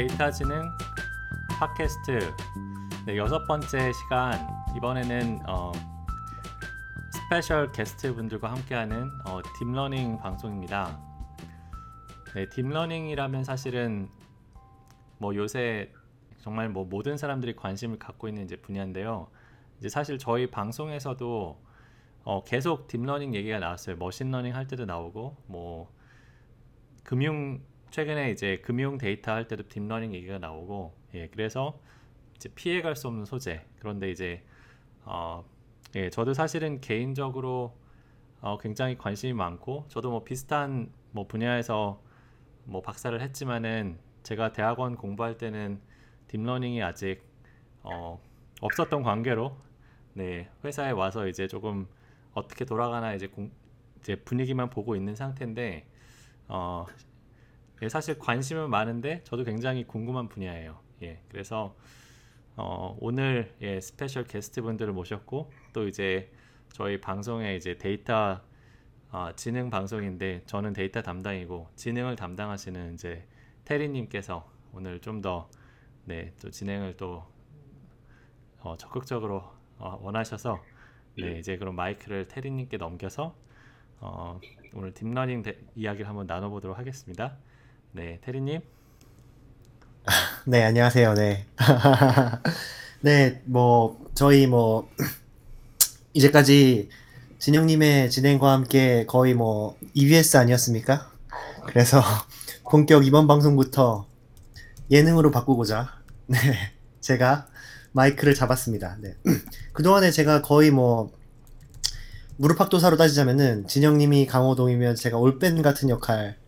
데이터 지능 팟캐스트 네, 여섯 번째 시간 이번에는 어, special guest 분들과 함께하는 어, deep learning 방송입니다. 네, deep learning이라면 사실은 뭐 요새 정말 뭐 모든 사람들이 관심을 갖고 있는 이제 분야인데요. 이제 사실 저희 방송에서도 어, 계속 deep learning 얘기가 나왔어요. machine learning 할 때도 나오고 뭐 금융 최근에 이제 금융 데이터 할 때도 deep learning 얘기가 나오고 예 그래서 이제 피해갈 수 없는 소재. 그런데 이제 어, 예 저도 사실은 개인적으로 어, 굉장히 관심이 많고 저도 뭐 비슷한 뭐 분야에서 뭐 박사를 했지만은 제가 대학원 공부할 때는 deep learning이 아직 어, 없었던 관계로 네 회사에 와서 이제 조금 어떻게 돌아가나 이제 공, 이제 분위기만 보고 있는 상태인데 어, 예, 사실 관심은 많은데 저도 굉장히 궁금한 분야예요. 예, 그래서 어, 오늘 예, special guest 분들을 모셨고 또 이제 저희 방송에 이제 데이터 어, 지능 방송인데 저는 데이터 담당이고 지능을 담당하시는 이제 테리님께서 오늘 좀 더 네, 또 진행을 또 어, 적극적으로 어, 원하셔서 네, 이제 그럼 마이크를 테리님께 넘겨서 어, 오늘 deep learning 데, 이야기를 한번 나눠보도록 하겠습니다. 네, 테리님. 네, 안녕하세요. 네. 네, 뭐, 저희 뭐, 이제까지 진영님의 진행과 함께 거의 뭐, EBS 아니었습니까? 그래서 본격 이번 방송부터 예능으로 바꾸고자, 네, 제가 마이크를 잡았습니다. 네. 그동안에 제가 거의 뭐, 무릎팍도사로 따지자면은, 진영님이 강호동이면 제가 올밴 같은 역할,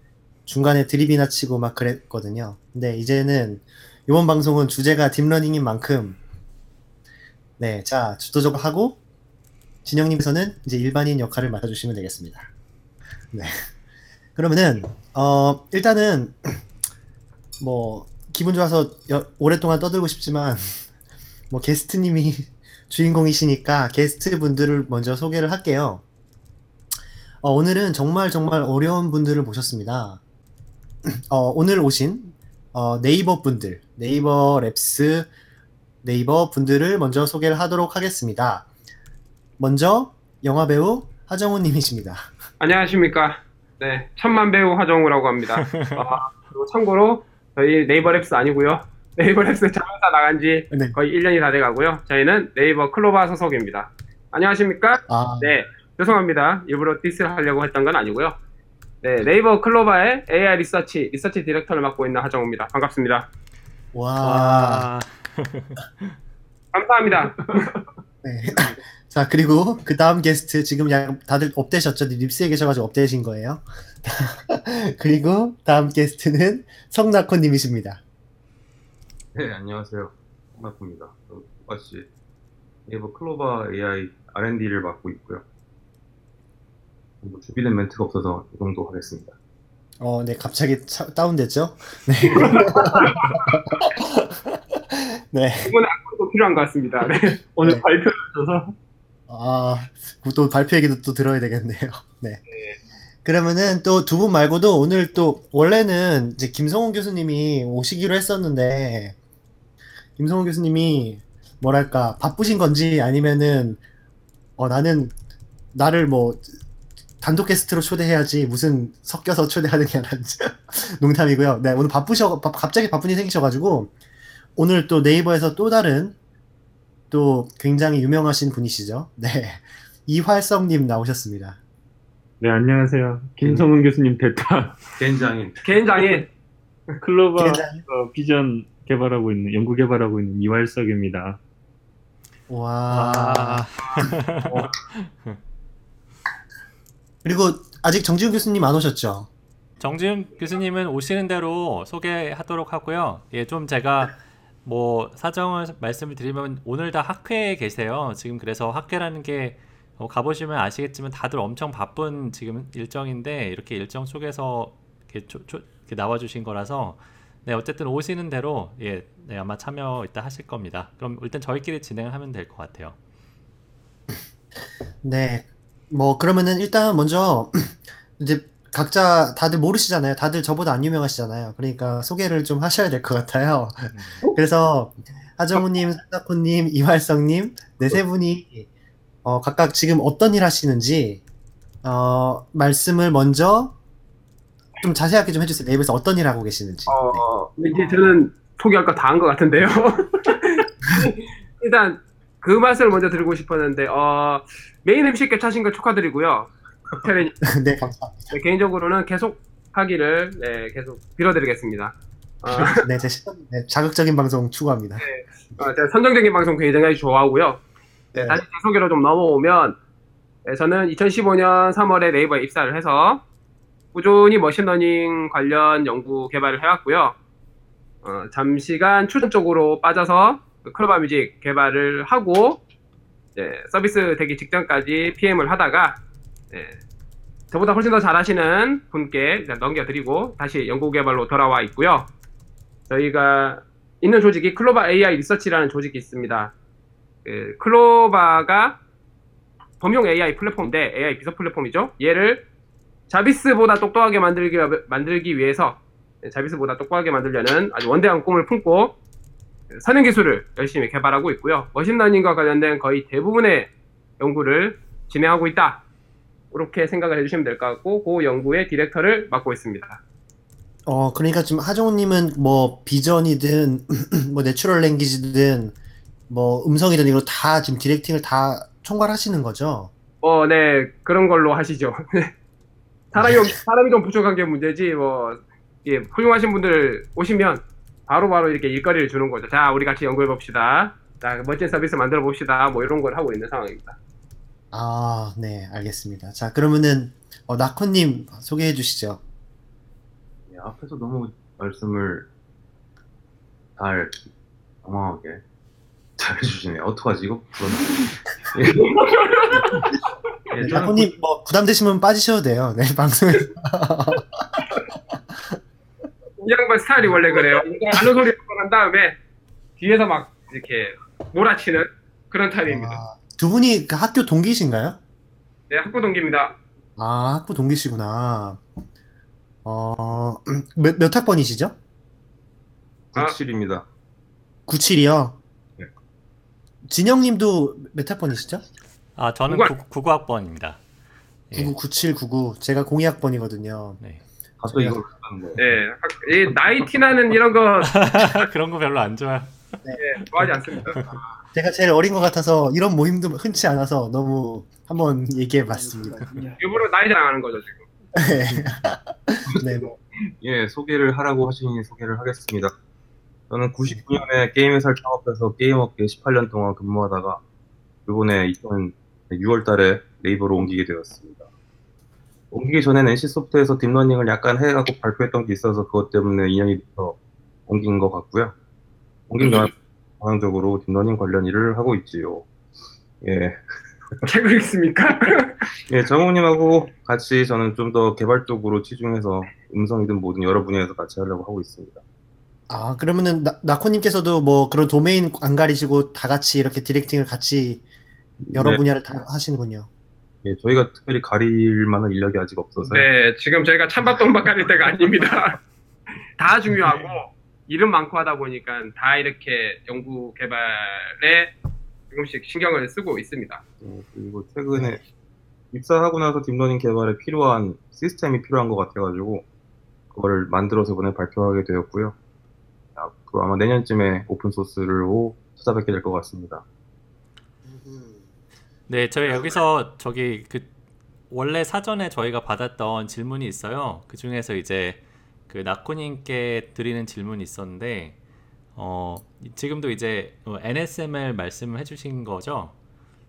중간에 드립이나 치고 막 그랬거든요. 근데 이제는 이번 방송은 주제가 deep learning인 만큼 네, 자 주도적으로 하고 진영님께서는 이제 일반인 역할을 맡아주시면 되겠습니다. 네, 그러면은 어 일단은 뭐 기분 좋아서 여, 오랫동안 떠들고 싶지만 뭐 게스트님이 주인공이시니까 게스트 분들을 먼저 소개를 할게요. 어, 오늘은 정말 정말 어려운 분들을 모셨습니다. 어, 오늘 오신 어, 네이버 분들, 네이버 랩스 네이버 분들을 먼저 소개를 하도록 하겠습니다. 먼저 영화 배우 하정우 님이십니다. 안녕하십니까. 네, 천만 배우 하정우라고 합니다. 어, 그리고 참고로 저희 네이버 랩스 아니고요. 네이버 랩스 자회사 나간 지 네. 거의 1년이 다 돼가고요. 저희는 네이버 클로바 소속입니다. 안녕하십니까? 아, 네, 죄송합니다. 일부러 디스를 하려고 했던 건 아니고요. 네, 네이버 클로바의 AI 리서치, 리서치 디렉터를 맡고 있는 하정우입니다. 반갑습니다. 와, 와, 감사합니다. 네. 자 그리고 그 다음 게스트 지금 양 다들 업되셨죠? 립스에 계셔가지고 업되신 거예요. 그리고 다음 게스트는 성나코 님이십니다. 네, 안녕하세요. 홍나프입니다. 똑같이 네이버 클로바 AI R&D를 맡고 있고요. 뭐 준비된 멘트가 없어서 이 정도 하겠습니다. 어, 네, 갑자기 차- 다운됐죠? 네. 네. 이번에 악도 필요한 것 같습니다. 네, 오늘 네. 발표를 줘서 아, 또 발표 얘기도 또 들어야 되겠네요. 네. 그러면은 또 두 분 말고도 오늘 또 원래는 이제 김성훈 교수님이 오시기로 했었는데 김성훈 교수님이 뭐랄까 바쁘신 건지 아니면은 어 나는 나를 뭐 단독 게스트로 초대해야지 무슨 섞여서 초대하느냐라는 농담이고요. 네 오늘 바쁘셔 바- 갑자기 바쁜 일이 생기셔가지고 오늘 또 네이버에서 또 다른 또 굉장히 유명하신 분이시죠. 네 이활성님 나오셨습니다. 네, 안녕하세요. 김성훈 교수님 대타 개인장인 개인 장인 클로바 개인장이요? 어, 비전 개발하고 있는 연구 개발하고 있는 이활석입니다. 와. 아, 그리고 아직 정지훈 교수님 안 오셨죠? 정지훈 교수님은 오시는 대로 소개하도록 하고요. 예, 좀 제가 뭐 사정을 말씀을 드리면 오늘 다 학회에 계세요. 지금 그래서 학회라는 게 어, 가보시면 아시겠지만 다들 엄청 바쁜 지금 일정인데 이렇게 일정 속에서 이렇게, 조- 조- 이렇게 나와주신 거라서 네 어쨌든 오시는 대로 예 네, 아마 참여 이따 하실 겁니다. 그럼 일단 저희끼리 진행을 하면 될 것 같아요. 네. 뭐 그러면은 일단 먼저 이제 각자 다들 모르시잖아요. 다들 저보다 안 유명하시잖아요. 그러니까 소개를 좀 하셔야 될 것 같아요. 그래서 하정우님, 사다코님, 이활성님 네 세 분이 어, 각각 지금 어떤 일 하시는지 어, 말씀을 먼저 좀 자세하게 좀 해주세요. 네이버에서 어떤 일 하고 계시는지. 어, 이제 저는 소개할 거다한 것 같은데요. 일단 그 말씀을 먼저 드리고 싶었는데 어, main MC 꿰차신 걸 축하드리고요. 네, 네, 감사합니다. 네, 개인적으로는 계속 하기를 네, 계속 빌어드리겠습니다. 어, 네, 제 시- 네, 자극적인 방송 추구합니다. 어, 제가 선정적인 방송 굉장히 좋아하고요. 네. 다시 제 소개로 좀 넘어오면 네, 저는 2015년 3월에 네이버에 입사를 해서 꾸준히 machine learning 관련 연구 개발을 해왔고요. 어, 잠시간 추천 쪽으로 빠져서 그 클로바 뮤직 개발을 하고 이제 서비스 되기 직전까지 PM을 하다가 예, 저보다 훨씬 더 잘하시는 분께 넘겨드리고 다시 연구 개발로 돌아와 있고요. 저희가 있는 조직이 클로바 AI 리서치라는 조직이 있습니다. 그 클로바가 범용 AI 플랫폼인데 AI 비서 플랫폼이죠. 얘를 자비스보다 똑똑하게 만들기, 만들기 위해서 자비스보다 똑똑하게 만들려는 아주 원대한 꿈을 품고 선행 기술을 열심히 개발하고 있고요. machine learning과 관련된 거의 대부분의 연구를 진행하고 있다. 이렇게 생각을 해주시면 될 것 같고 그 연구의 director를 맡고 있습니다. 어, 그러니까 지금 하정우님은 뭐 vision이든 뭐 natural language든 뭐 음성이든 이거 다 지금 directing을 다 총괄하시는 거죠? 어, 네, 그런 걸로 하시죠. 사람이, 좀- 사람이 좀 부족한 게 문제지, 뭐, 예, 훌륭하신 분들 오시면 바로바로 이렇게 일거리를 주는 거죠. 자, 우리 같이 연구해 봅시다. 자, 멋진 서비스 만들어 봅시다. 뭐 이런 걸 하고 있는 상황입니다. 아, 네, 알겠습니다. 자, 그러면은 어, 나코님 소개해 주시죠. 예, 앞에서 너무 말씀을 잘 당황하게 잘 해주시네요. 어떡하지 이거? 그런. 예, 예, 저는 나코님 뭐 부담되시면 빠지셔도 돼요. 네, 방송에. 이 양반 스타일이 원래 그래요. 아는 소리 한 다음에 뒤에서 막 이렇게 몰아치는 그런 타입입니다. 아, 두 분이 그 학교 동기신가요? 네, 학부 동기입니다. 아, 학부 동기시구나. 어, 몇, 몇 학번이시죠? 97입니다. 97이요. 네. 진영님도 몇 학번이시죠? 아 저는 누가- 9, 99학번입니다. 예. 99, 97, 99. 제가 02학번이거든요. 네. 가서 이걸 하는 거예요. 네, 학- 이 나이 티나는 이런 거 그런 거 별로 안 좋아요. 네, 좋아하지 않습니다. 제가 제일 어린 것 같아서 이런 모임도 흔치 않아서 너무 한번 얘기해 봤습니다. 일부러 나이 자랑하는 거죠, 지금. 네. 예, 소개를 하라고 하시니 소개를 하겠습니다. 저는 99년에 게임 회사를 창업해서 게임업계 18년 동안 근무하다가 이번에 2006월 달에 네이버로 옮기게 되었습니다. 옮기기 전에는 NC소프트에서 deep learning을 약간 해갖고 발표했던 게 있어서 그것 때문에 인연이 돼서 옮긴 것 같고요. 옮긴 다음 전향적으로 deep learning 관련 일을 하고 있지요. 예, 책을 읽습니까? 예, 정우님하고 같이 저는 좀 더 개발 쪽으로 치중해서 음성이든 뭐든 여러 분야에서 같이 하려고 하고 있습니다. 아, 그러면은 나, 나코님께서도 뭐 그런 도메인 안 가리시고 다 같이 이렇게 디렉팅을 같이 여러 네. 분야를 다 하시는군요. 예, 저희가 특별히 가릴 만한 인력이 아직 없어서 네, 지금 저희가 찬밥돈박 가릴 때가 아닙니다. 다 중요하고 일은 많고 하다 보니까 다 이렇게 연구 개발에 조금씩 신경을 쓰고 있습니다. 예, 그리고 최근에 입사하고 나서 deep learning 개발에 필요한 시스템이 필요한 것 같아가지고 그거를 만들어서 이번에 발표하게 되었고요. 앞으로 아마 내년쯤에 open source로 찾아뵙게 될 것 같습니다. 네, 저희 여기서 저기 그 원래 사전에 저희가 받았던 질문이 있어요. 그 중에서 이제 그 낙호님께 드리는 질문이 있었는데 어 지금도 이제 어, NSML 말씀을 해주신 거죠?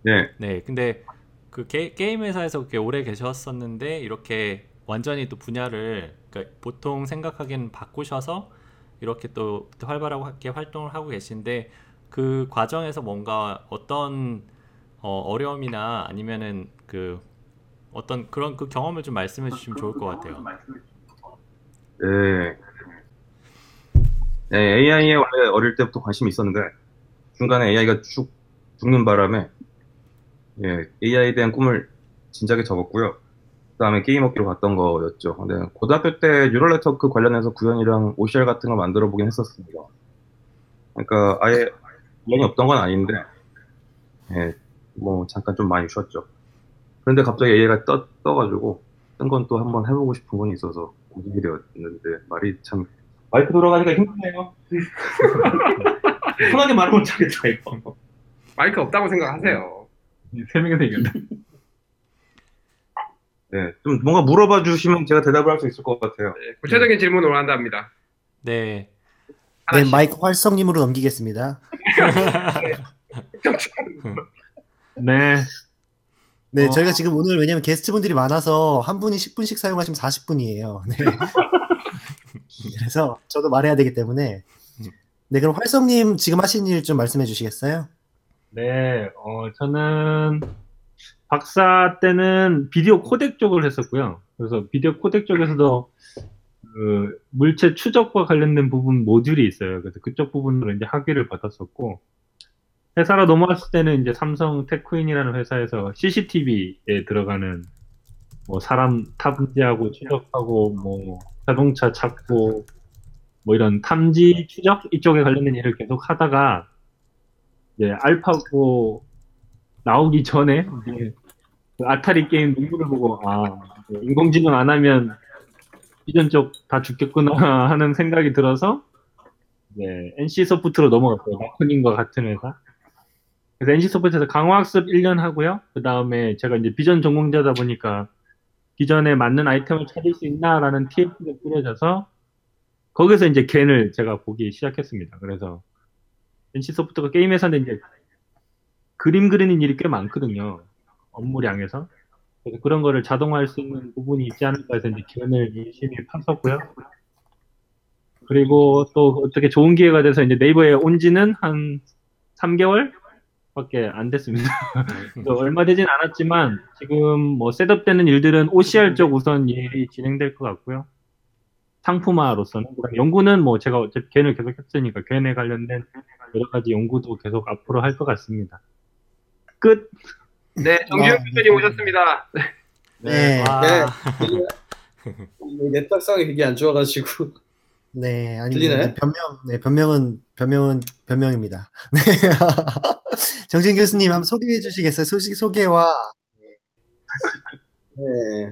네, 네, 근데 그 게, 게임 회사에서 그렇게 오래 계셨었는데 이렇게 완전히 또 분야를 그러니까 보통 생각하기에는 바꾸셔서 이렇게 또, 또 활발하게 활동을 하고 계신데 그 과정에서 뭔가 어떤 어, 어려움이나 아니면은 그 어떤 그런 그 경험을 좀 말씀해 주시면 좋을 것 같아요. 네. 네, AI에 원래 어릴 때부터 관심이 있었는데 중간에 AI가 쭉 죽는 바람에 예, AI에 대한 꿈을 진작에 접었고요. 그 그다음에 게임 업계로 갔던 거였죠. 근데 고등학교 때 neural network 관련해서 구현이랑 OCR 같은 걸 만들어 보긴 했었습니다. 그러니까 아예 관련이 없던 건 아닌데, 예, 뭐 잠깐 좀 많이 쉬었죠. 그런데 갑자기 얘가 떠, 떠가지고 뜬 건 또 한번 해보고 싶은 건 있어서 움직이게 되었는데 말이 참 마이크 돌아가니까 힘드네요. 편하게 말을 못하겠다 이거. 마이크 없다고 생각하세요. 세 명이서 얘기한다. 네, 좀 뭔가 물어봐 주시면 제가 대답을 할 수 있을 것 같아요. 네, 구체적인 질문을 원한답니다. 네. 네, 하나씩. 마이크 활성님으로 넘기겠습니다. 네. 네, 어. 저희가 지금 오늘 왜냐면 게스트분들이 많아서 한 분이 10분씩 사용하시면 40분이에요. 네. 그래서 저도 말해야 되기 때문에. 네, 그럼 활성님 지금 하신 일 좀 말씀해 주시겠어요? 네, 어, 저는 박사 때는 비디오 코덱 쪽을 했었고요. 그래서 비디오 코덱 쪽에서도 그 물체 추적과 관련된 부분 모듈이 있어요. 그래서 그쪽 부분으로 이제 학위를 받았었고, 회사로 넘어왔을 때는 이제 삼성 테크인이라는 회사에서 CCTV에 들어가는 뭐 사람 탐지하고 추적하고 뭐 자동차 찾고 뭐 이런 탐지 추적 이쪽에 관련된 일을 계속 하다가 이제 알파고 나오기 전에 그 아타리 게임 농구를 보고 아 인공지능 안 하면 비전 쪽 다 죽겠구나 하는 생각이 들어서 이제 NC 소프트로 넘어갔어요. 마크님과 같은 회사. 그래서 NC 소프트에서 강화학습 1년 하고요. 그 다음에 제가 이제 비전 전공자다 보니까 비전에 맞는 아이템을 찾을 수 있나라는 TF가 꾸려져서 거기서 이제 겐을 제가 보기 시작했습니다. 그래서 NC 소프트가 게임 회사인데 이제 그림 그리는 일이 꽤 많거든요. 업무량에서. 그래서 그런 거를 자동화할 수 있는 부분이 있지 않을까 해서 이제 기원을 열심히 팠었고요. 그리고 또 어떻게 좋은 기회가 돼서 이제 네이버에 온 지는 한 3개월? 밖에 안 됐습니다. 그래서 얼마 되진 않았지만 지금 뭐 셋업되는 일들은 OCR 쪽 우선 일이 진행될 것 같고요. 상품화로서는 연구는 뭐 제가 어차피 겐을 계속 했으니까 겐에 관련된 여러 가지 연구도 계속 앞으로 할 것 같습니다. 끝. 네, 아, 교수님 오셨습니다. 네. 와. 네. 네트워크상이 되게 안 좋아가지고 네, 아니 들리나요? 변명, 네, 변명은 변명은 변명입니다. 네. 정진 교수님 한번 소개해 주시겠어요? 소식 소개와 네.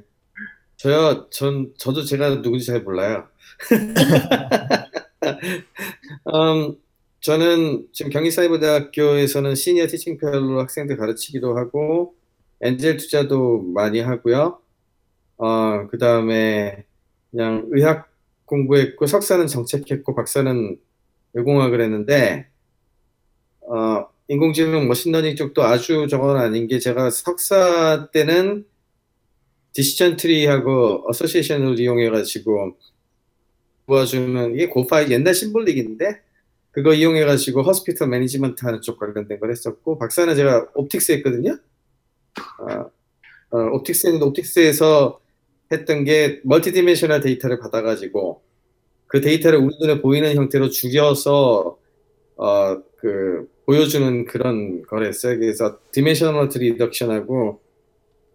저요 전 저도 제가 누군지 잘 몰라요. 음, 저는 지금 경기사이버대학교에서는 시니어 티칭 펠로 학생들 가르치기도 하고 엔젤 투자도 많이 하고요. 어, 그 다음에 그냥 의학 공부했고 석사는 정책했고 박사는 의공학을 했는데 어, 인공지능 머신러닝 쪽도 아주 저건 아닌 게 제가 석사 때는 decision tree하고 association을 이용해 가지고 도와주는 이게 GOFAI 옛날 symbolic인데 그거 이용해 가지고 hospital management 하는 쪽 관련된 걸 했었고 박사는 제가 optics 했거든요. 어, 어, optics 했는데 optics에서 했던 게 multidimensional 데이터를 받아 가지고 그 데이터를 우리 눈에 보이는 형태로 죽여서 어, 그 보여주는 그런 걸 했어요. 그래서 dimensional reduction하고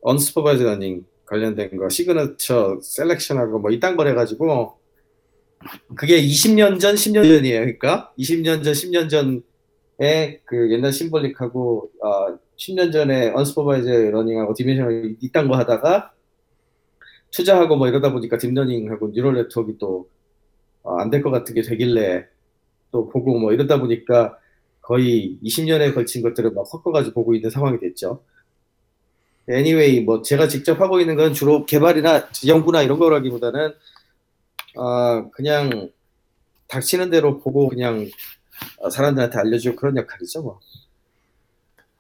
unsupervised learning 관련된 거 signature selection하고 뭐 이딴 걸 해가지고 그게 20년 전, 10년 전이에요. 그러니까 20년 전, 10년 전에 그 옛날 symbolic하고 어, 10년 전에 unsupervised learning하고 dimensional 이딴 거 하다가 투자하고 뭐 이러다 보니까 딥러닝하고 neural network가 또 안 될 것 같은 게 되길래 또 보고 뭐 이러다 보니까 거의 20년에 걸친 것들을 막 섞어가지고 보고 있는 상황이 됐죠. anyway, 뭐 제가 직접 하고 있는 건 주로 개발이나 연구나 이런 거라기보다는 아 그냥 닥치는 대로 보고 그냥 어, 사람들한테 알려주고 그런 역할이죠 뭐.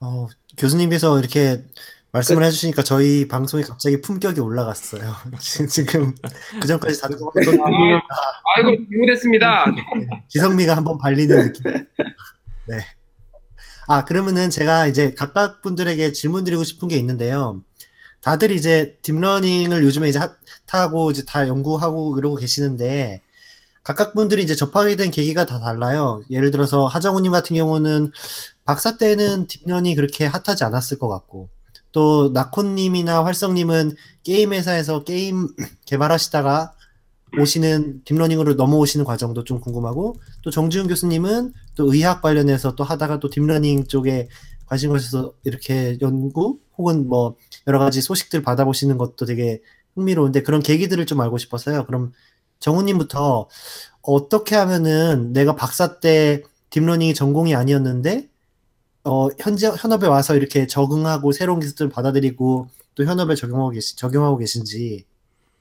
어, 교수님께서 이렇게 말씀을 해주시니까 저희 방송이 갑자기 품격이 올라갔어요. 지금- 그 전까지 다 듣고 있던 아이고, 잘못했습니다. 지성미가 한번 발리는 느낌. 네. 아, 그러면은 제가 이제 각각 분들에게 질문 드리고 싶은 게 있는데요. 다들 이제 딥러닝을 요즘에 이제 핫 하고 이제 다 연구하고 이러고 계시는데 각각 분들이 이제 접하게 된 계기가 다 달라요. 예를 들어서 하정우님 같은 경우는 박사 때는 딥러닝이 그렇게 핫하지 않았을 것 같고 또 낙호님이나 활석님은 게임 회사에서 게임 개발하시다가 오시는 딥러닝으로 넘어오시는 과정도 좀 궁금하고 또 정지훈 교수님은 또 의학 관련해서 또 하다가 또 딥러닝 쪽에 관심 가셔서 이렇게 연구 혹은 뭐 여러 가지 소식들 받아보시는 것도 되게 흥미로운데 그런 계기들을 좀 알고 싶어서요. 그럼 정우님부터 어떻게 하면은 내가 박사 때 딥러닝이 전공이 아니었는데 어, 현재 현업에 와서 이렇게 적응하고 새로운 기술들을 받아들이고 또 현업에 적용하고 계시, 적용하고 계신지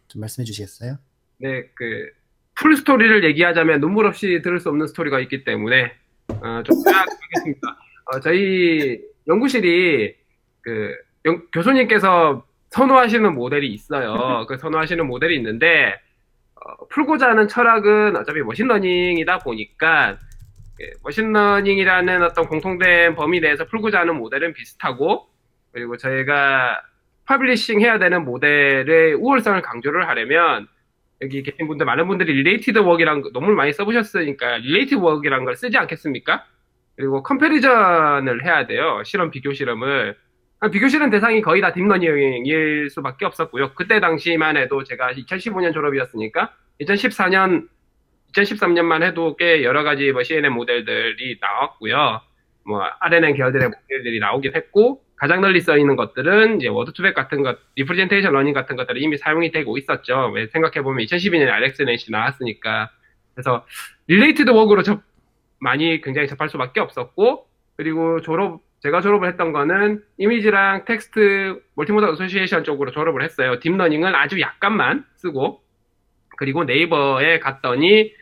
좀 말씀해 주시겠어요? 네, 그, full story를 얘기하자면 눈물 없이 들을 수 없는 스토리가 있기 때문에, 어, 좀 요약하겠습니다. 어, 저희 연구실이, 그, 연- 교수님께서 선호하시는 모델이 있어요. 그 선호하시는 모델이 있는데, 어, 풀고자 하는 철학은 어차피 머신러닝이다 보니까, 예, 머신러닝이라는 어떤 공통된 범위 내에서 풀고자 하는 모델은 비슷하고, 그리고 저희가 publishing 해야 되는 모델의 우월성을 강조를 하려면, 여기 계신 분들 많은 분들이 related work이란 거 너무 많이 써보셨으니까 related work이란 걸 쓰지 않겠습니까? 그리고 comparison을 해야 돼요. 실험 비교 실험을. 아, 비교 실험 대상이 거의 다 딥러닝일 수밖에 없었고요. 그때 당시만 해도 제가 2015년 졸업이었으니까 2014년 2013년만 해도 꽤 여러 가지 뭐 CNN 모델들이 나왔고요. 뭐 RNN 계열들의 모델들이 나오긴 했고 가장 널리 써 있는 것들은 이제 Word2Vec 같은 것, representation learning 같은 것들이 이미 사용이 되고 있었죠. 왜 생각해 보면 2012년에 AlexNet이 나왔으니까. 그래서 related work로 접, 많이 굉장히 접할 수밖에 없었고, 그리고 졸업, 제가 졸업을 했던 거는 이미지랑 텍스트 multimodal association 쪽으로 졸업을 했어요. 딥러닝은 아주 약간만 쓰고, 그리고 네이버에 갔더니,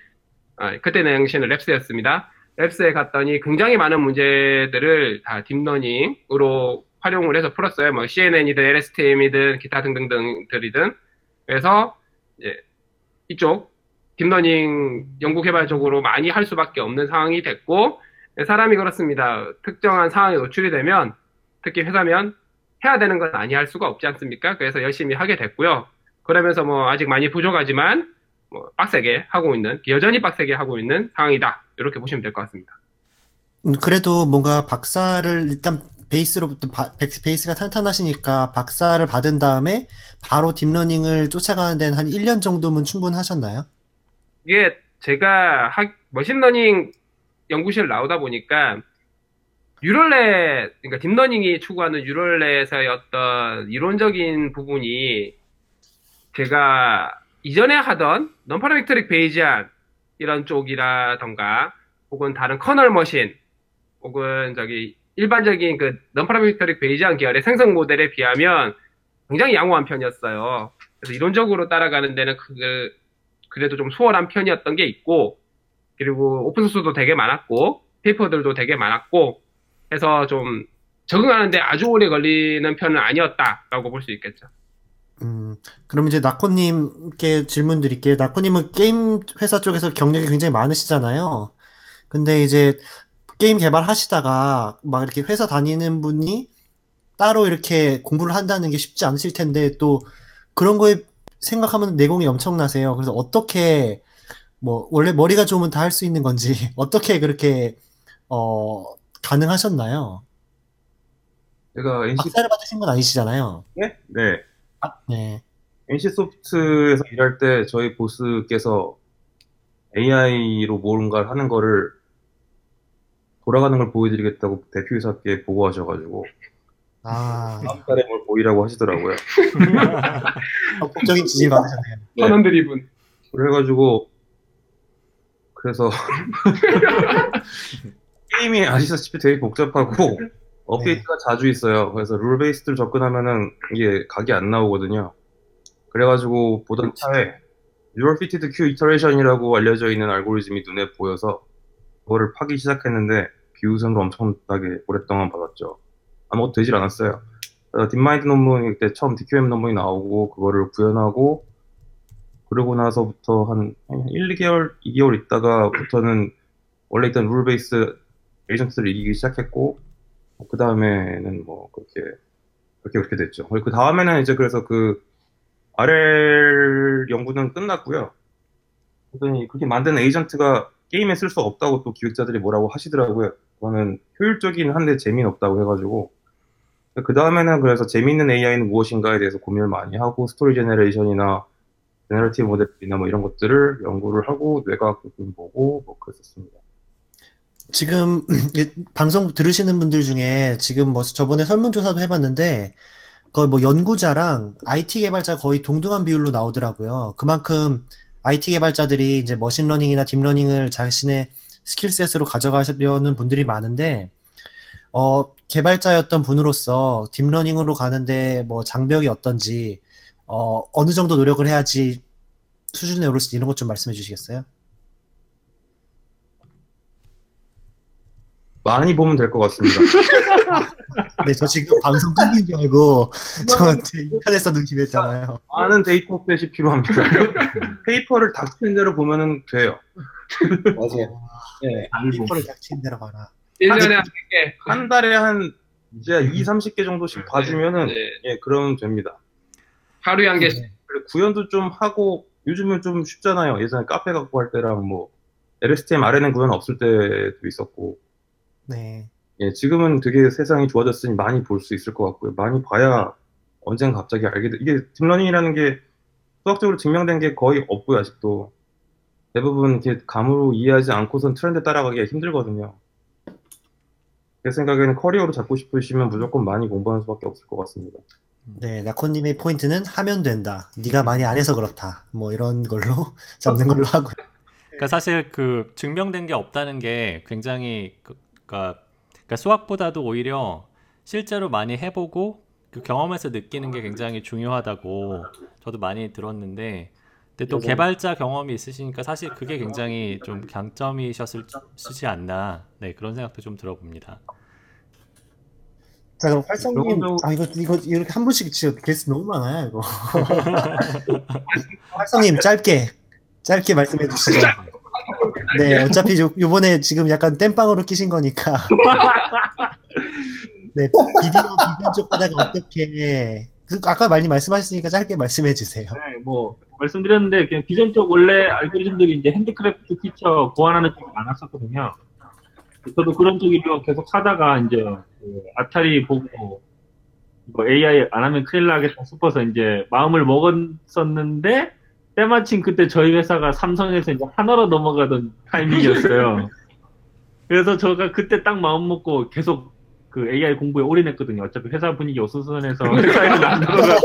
아, 그때 당시에는 Labs였습니다. Labs에 갔더니 굉장히 많은 문제들을 다 딥러닝으로 활용을 해서 풀었어요. 뭐 CNN이든 LSTM이든 기타 등등등들이든. 그래서 이제 이쪽 딥러닝 연구 개발 쪽으로 많이 할 수밖에 없는 상황이 됐고 사람이 그렇습니다. 특정한 상황에 노출이 되면 특히 회사면 해야 되는 건 아니 할 수가 없지 않습니까? 그래서 열심히 하게 됐고요. 그러면서 뭐 아직 많이 부족하지만 뭐 빡세게 하고 있는 여전히 빡세게 하고 있는 상황이다. 이렇게 보시면 될 것 같습니다. 음, 그래도 뭔가 박사를 일단 베이스로부터 바- 베- 베이스가 탄탄하시니까 박사를 받은 다음에 바로 딥러닝을 쫓아가는 데는 한 1년 정도면 충분하셨나요? 이게 제가 학, 머신러닝 연구실 나오다 보니까 유럴렛, 그러니까 딥러닝이 추구하는 유럴렛의 어떤 이론적인 부분이 제가 이전에 하던 non-parametric Bayesian 이런 쪽이라던가 혹은 다른 커널 머신 혹은 저기 일반적인 그 non-parametric Bayesian 계열의 생성 모델에 비하면 굉장히 양호한 편이었어요. 그래서 이론적으로 따라가는 데는 그 그래도 좀 수월한 편이었던 게 있고, 그리고 오픈소스도 되게 많았고, 페이퍼들도 되게 많았고, 해서 좀 적응하는데 아주 오래 걸리는 편은 아니었다라고 볼 수 있겠죠. 음, 그럼 이제 나코님께 질문 드릴게요. 나코님은 게임 회사 쪽에서 경력이 굉장히 많으시잖아요. 근데 이제 게임 개발하시다가 막 이렇게 회사 다니는 분이 따로 이렇게 공부를 한다는 게 쉽지 않으실 텐데 또 그런 거에 생각하면 내공이 엄청나세요. 그래서 어떻게 뭐 원래 머리가 좋으면 다 할 수 있는 건지 어떻게 그렇게 어 가능하셨나요? 제가 NC, 박사를 받으신 건 아니시잖아요. 네? 네. 네. NC소프트에서 일할 때 저희 보스께서 AI로 뭔가를 하는 거를 돌아가는 걸 보여드리겠다고 대표이사께 보고하셔가지고 아, 다음 달에 뭘 보이라고 하시더라고요. 적극적인 지지를 받으셨네요. 네. 선원 드리븐. 그래가지고 그래서 게임이 아시다시피 되게 복잡하고 업데이트가 자주 있어요. 그래서 룰 베이스들 접근하면은 이게 각이 안 나오거든요. 그래가지고 보던 차에 Neural Fitted Q Iteration이라고 알려져 있는 알고리즘이 눈에 보여서 그거를 파기 시작했는데 비웃음을 엄청나게 오랫동안 받았죠. 아무것도 되질 않았어요. 딥마인드 논문일 때 처음 DQM 논문이 나오고 그거를 구현하고 그러고 나서부터 한 1, 2개월, 2개월 있다가부터는 원래 있던 rule base 에이전트들을 이기기 시작했고 그 다음에는 뭐 그렇게 그렇게 그렇게 됐죠. 그 다음에는 이제 그래서 그 RL 연구는 끝났고요. 그랬더니 그렇게 만든 에이전트가 게임에 쓸 수 없다고 또 기획자들이 뭐라고 하시더라고요. 그거는 효율적이긴 한데 재미는 없다고 해가지고 그 다음에는 그래서 재밌는 AI는 무엇인가에 대해서 고민을 많이 하고 story generation이나 generative 모델이나 뭐 이런 것들을 연구를 하고 뇌과학 부분 보고 뭐 그랬었습니다. 지금 이 방송 들으시는 분들 중에 지금 뭐 저번에 설문조사도 해봤는데 거의 뭐 연구자랑 IT 개발자 거의 동등한 비율로 나오더라고요. 그만큼 IT 개발자들이 이제 머신러닝이나 딥러닝을 자신의 skill set으로 가져가려는 분들이 많은데 어, 개발자였던 분으로서 deep learning으로 가는데 뭐 장벽이 어떤지 어, 어느 정도 노력을 해야지 수준에 오를지 이런 것 좀 말씀해 주시겠어요? 많이 보면 될 것 같습니다. 네, 저 지금 방송 끊긴 줄 알고 저한테 인터넷 써둔 기했잖아요 많은 dataset이 필요합니다. paper를 닥치는 대로 보면은 돼요. 맞아요. 네. paper를 닥친 대로 봐라. 1년에 한 100개. 한 달에 한 이제 2, 30개 정도씩 봐주면은 네. 예, 그러면 됩니다. 하루에 한 개씩. 그리고 구현도 좀 하고 요즘은 좀 쉽잖아요. 예전에 Caffe 갖고 할 때랑 뭐 LSTM layer는 구현 없을 때도 있었고 네. 예, 지금은 되게 세상이 좋아졌으니 많이 볼 수 있을 것 같고요. 많이 봐야 언젠가 갑자기 알게 돼. 이게 deep learning이라는 게 수학적으로 증명된 게 거의 없고요, 아직도. 대부분 이렇게 감으로 이해하지 않고선 트렌드 따라가기가 힘들거든요. 제 생각에는 커리어로 잡고 싶으시면 무조건 많이 공부하는 수밖에 없을 것 같습니다. 네, 나코님의 포인트는 하면 된다. 네가 많이 안 해서 그렇다. 뭐 이런 걸로 잡는 걸로 하고. 그러니까 사실 그 증명된 게 없다는 게 굉장히 그, 그러니까, 그러니까 수학보다도 오히려 실제로 많이 해보고 그 경험에서 느끼는 게 굉장히 중요하다고 저도 많이 들었는데 근데 또 맞아요. 개발자 경험이 있으시니까 사실 그게 굉장히 좀 강점이셨을지 않나 네 그런 생각도 좀 들어봅니다. 자, 그럼 활석님, 아 이거 이거 이렇게 한 분씩 진짜 게스트 너무 많아요, 이거. 활석님 짧게 짧게 말씀해 주시죠. 네, 어차피 요, 요번에 지금 약간 땜빵으로 끼신 거니까. 네, 비디오 쪽 하다가 어떻게 그 아까 많이 말씀하셨으니까 짧게 말씀해 주세요. 네, 뭐 말씀드렸는데 그냥 기존 쪽 원래 알고리즘들이 이제 handcraft feature 보완하는 쪽이 많았었거든요. 저도 그런 쪽으로 계속 하다가 이제 그 아타리 보고 뭐 AI 안 하면 큰일 나겠다 싶어서 이제 마음을 먹었었는데 때마침 그때 저희 회사가 삼성에서 이제 하나로 넘어가던 타이밍이었어요. 그래서 제가 그때 딱 마음 먹고 계속 그 AI 공부에 올인했거든요. 어차피 회사 분위기 어수선해서 회사에서 안 들어가.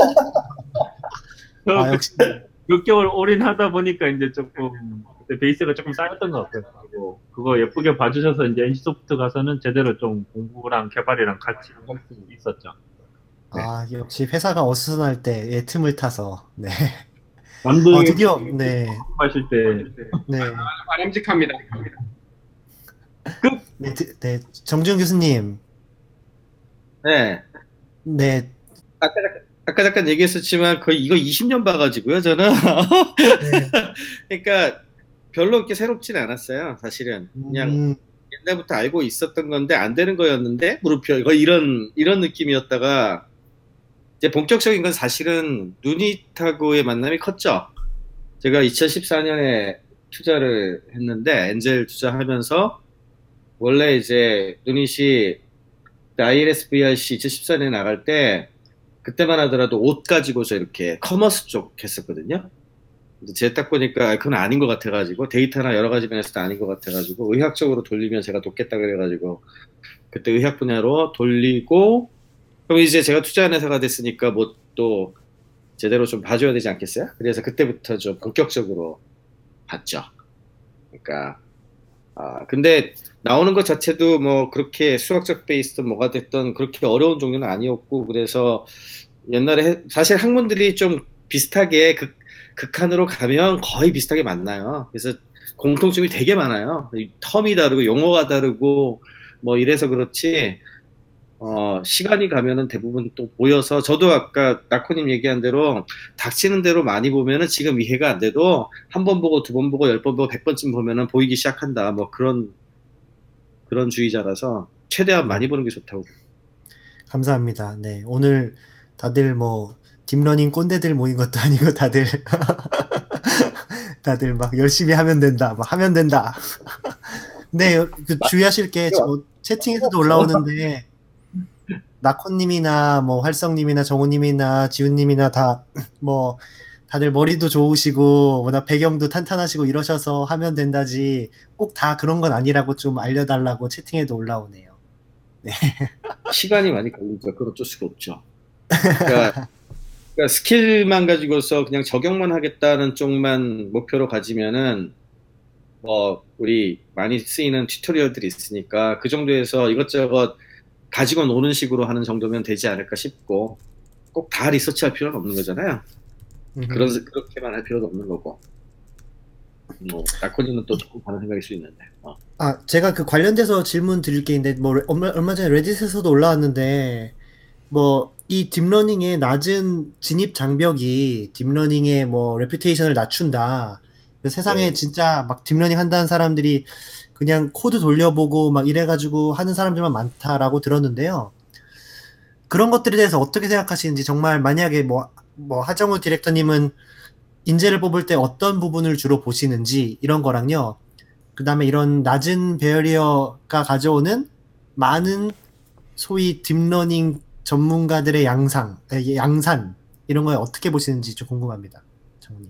아 역시 몇 개월 올인하다 보니까 이제 조금 그때 베이스가 조금 쌓였던 것 같아요. 그리고 그거 예쁘게 봐주셔서 이제 NC소프트 가서는 제대로 좀 공부랑 개발이랑 같이 할 수 있었죠. 아 역시 회사가 어수선할 때의 틈을 타서 네. 남들 어, 드디어 네, 하실 때 네, 바람직합니다. 네, 드- 네, 정지훈 교수님, 네. 네, 아까, 잠깐- 아까 잠깐 얘기했었지만 거의 이거 20년 봐가지고요, 저는. 네. 그러니까 별로 그렇게 새롭진 않았어요, 사실은. 그냥 음, 옛날부터 알고 있었던 건데 안 되는 거였는데 물음표 거의 이런 이런 느낌이었다가 이제 본격적인 건 사실은 루닛하고의 만남이 컸죠. 제가 2014년에 투자를 했는데 엔젤 투자하면서 원래 이제 루닛이 ILSVRC 2014년에 나갈 때 그때만 하더라도 옷 가지고서 이렇게 commerce 쪽 했었거든요. 근데 제가 딱 보니까 아, 그건 아닌 것 같아가지고 데이터나 여러 가지 면에서도 아닌 것 같아가지고 의학적으로 돌리면 제가 돕겠다 그래가지고 그때 의학 분야로 돌리고 그럼 이제 제가 투자한 회사가 됐으니까 뭐 또 제대로 좀 봐줘야 되지 않겠어요? 그래서 그때부터 좀 본격적으로 봤죠. 그러니까 아 근데 나오는 것 자체도 뭐 그렇게 수학적 베이스든 뭐가 됐든 그렇게 어려운 종류는 아니었고 그래서 옛날에 해- 사실 학문들이 좀 비슷하게 극, 극한으로 가면 거의 비슷하게 만나요. 그래서 공통점이 되게 많아요. 이 텀이 다르고 용어가 다르고 뭐 이래서 그렇지 어, 시간이 가면은 대부분 또 보여서 저도 아까 나코님 얘기한 대로 닥치는 대로 많이 보면은 지금 이해가 안 돼도 한 번 보고 두 번 보고 열 번 보고 백 번쯤 보면은 보이기 시작한다. 뭐 그런 그런 주의자라서 최대한 많이 보는 게 좋다고. 감사합니다. 네, 오늘 다들 뭐 deep learning 꼰대들 모인 것도 아니고 다들 다들 막 열심히 하면 된다, 막 하면 된다. 네, 그 주의하실 게 저 채팅에서도 올라오는데 낙호님이나 뭐 활석님이나 정우님이나 지훈님이나 다 뭐 다들 머리도 좋으시고 워낙 배경도 탄탄하시고 이러셔서 하면 된다지 꼭 다 그런 건 아니라고 좀 알려달라고 채팅에도 올라오네요. 시간이 많이 걸리니까 그걸 어쩔 수가 없죠. 그러니까, 그러니까 스킬만 가지고서 그냥 적용만 하겠다는 쪽만 목표로 가지면은 뭐 우리 많이 쓰이는 튜토리얼들이 있으니까 그 정도에서 이것저것 가지고 노는 식으로 하는 정도면 되지 않을까 싶고 꼭 다 리서치할 필요는 없는 거잖아요. 그런 그렇게만 할 필요도 없는 거고. 뭐 나코님은 또 조금 다른 생각일 수 있는데. 어. 아, 제가 그 관련돼서 질문 드릴 게 있는데, 뭐, 얼마, 얼마 전에 Reddit에서도 올라왔는데, 뭐, 이 deep learning의 낮은 진입 장벽이 deep learning의 뭐, reputation을 낮춘다. 그 세상에 네. 진짜 막 deep learning 한다는 사람들이 그냥 코드 돌려보고 막 이래가지고 하는 사람들만 많다라고 들었는데요. 그런 것들에 대해서 어떻게 생각하시는지 정말 만약에 뭐, 뭐, 하정우 디렉터님은 인재를 뽑을 때 어떤 부분을 주로 보시는지 이런 거랑요. 그 다음에 이런 낮은 barrier가 가져오는 많은 소위 deep learning 전문가들의 양상, 에, 양산 이런 거에 어떻게 보시는지 좀 궁금합니다. 정우님.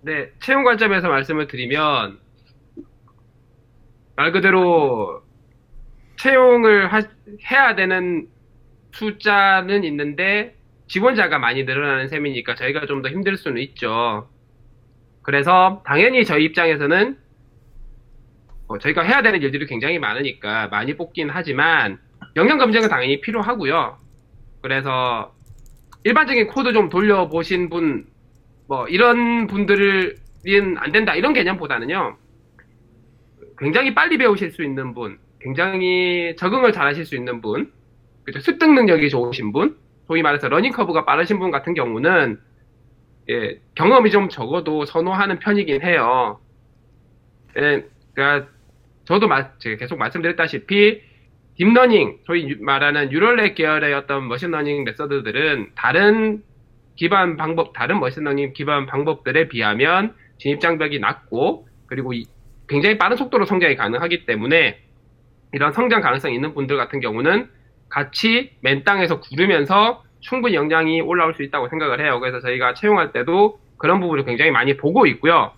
네, 채용 관점에서 말씀을 드리면 말 그대로 채용을 하- 해야 되는 숫자는 있는데 지원자가 많이 늘어나는 셈이니까 저희가 좀 더 힘들 수는 있죠. 그래서 당연히 저희 입장에서는 어, 저희가 해야 되는 일들이 굉장히 많으니까 많이 뽑긴 하지만 역량 검증은 당연히 필요하고요. 그래서 일반적인 코드 좀 돌려보신 분, 뭐 이런 분들은 안 된다 이런 개념보다는요. 굉장히 빨리 배우실 수 있는 분, 굉장히 적응을 잘 하실 수 있는 분, 그죠? 습득 능력이 좋으신 분, 소위 말해서 learning curve가 빠르신 분 같은 경우는 예, 경험이 좀 적어도 선호하는 편이긴 해요. 예, 그러니까 저도 마- 계속 말씀드렸다시피 deep learning, 소위 유- 말하는 neural net 계열의 어떤 machine learning method들은 다른 기반 방법, 다른 machine learning 기반 방법들에 비하면 진입장벽이 낮고 그리고 이- 굉장히 빠른 속도로 성장이 가능하기 때문에 이런 성장 가능성이 있는 분들 같은 경우는 같이 맨 땅에서 구르면서 충분히 역량이 올라올 수 있다고 생각을 해요. 그래서 저희가 채용할 때도 그런 부분을 굉장히 많이 보고 있고요.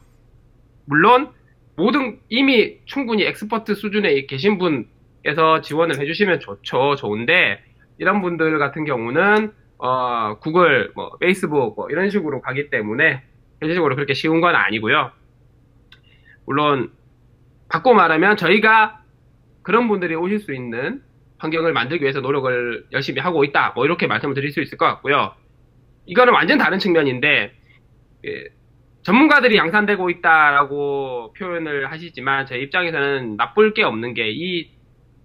물론 모든 이미 충분히 expert 수준에 계신 분께서 지원을 해주시면 좋죠. 좋은데 이런 분들 같은 경우는 어, 구글, 뭐 페이스북 뭐 이런 식으로 가기 때문에 현실적으로 그렇게 쉬운 건 아니고요. 물론 바꿔 말하면 저희가 그런 분들이 오실 수 있는 환경을 만들기 위해서 노력을 열심히 하고 있다. 뭐 이렇게 말씀을 드릴 수 있을 것 같고요. 이거는 완전 다른 측면인데 예, 전문가들이 양산되고 있다라고 표현을 하시지만 제 입장에서는 나쁠 게 없는 게 이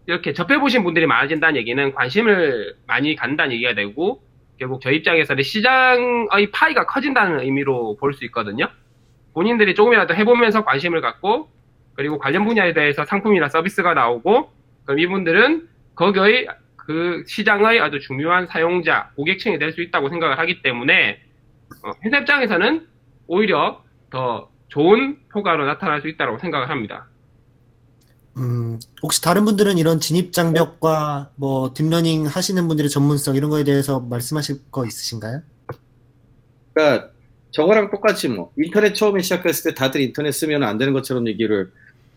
이렇게 접해보신 분들이 많아진다는 얘기는 관심을 많이 갖는다는 얘기가 되고 결국 저희 입장에서는 시장의 파이가 커진다는 의미로 볼 수 있거든요. 본인들이 조금이라도 해보면서 관심을 갖고 그리고 관련 분야에 대해서 상품이나 서비스가 나오고 그럼 이분들은 거기의 그 시장의 아주 중요한 사용자, 고객층이 될 수 있다고 생각을 하기 때문에 어, 회사 입장에서는 오히려 더 좋은 효과로 나타날 수 있다고 생각을 합니다. 음, 혹시 다른 분들은 이런 진입 장벽과 뭐 deep learning 하시는 분들의 전문성 이런 거에 대해서 말씀하실 거 있으신가요? 그러니까 저거랑 똑같이 뭐 인터넷 처음에 시작했을 때 다들 인터넷 쓰면 안 되는 것처럼 얘기를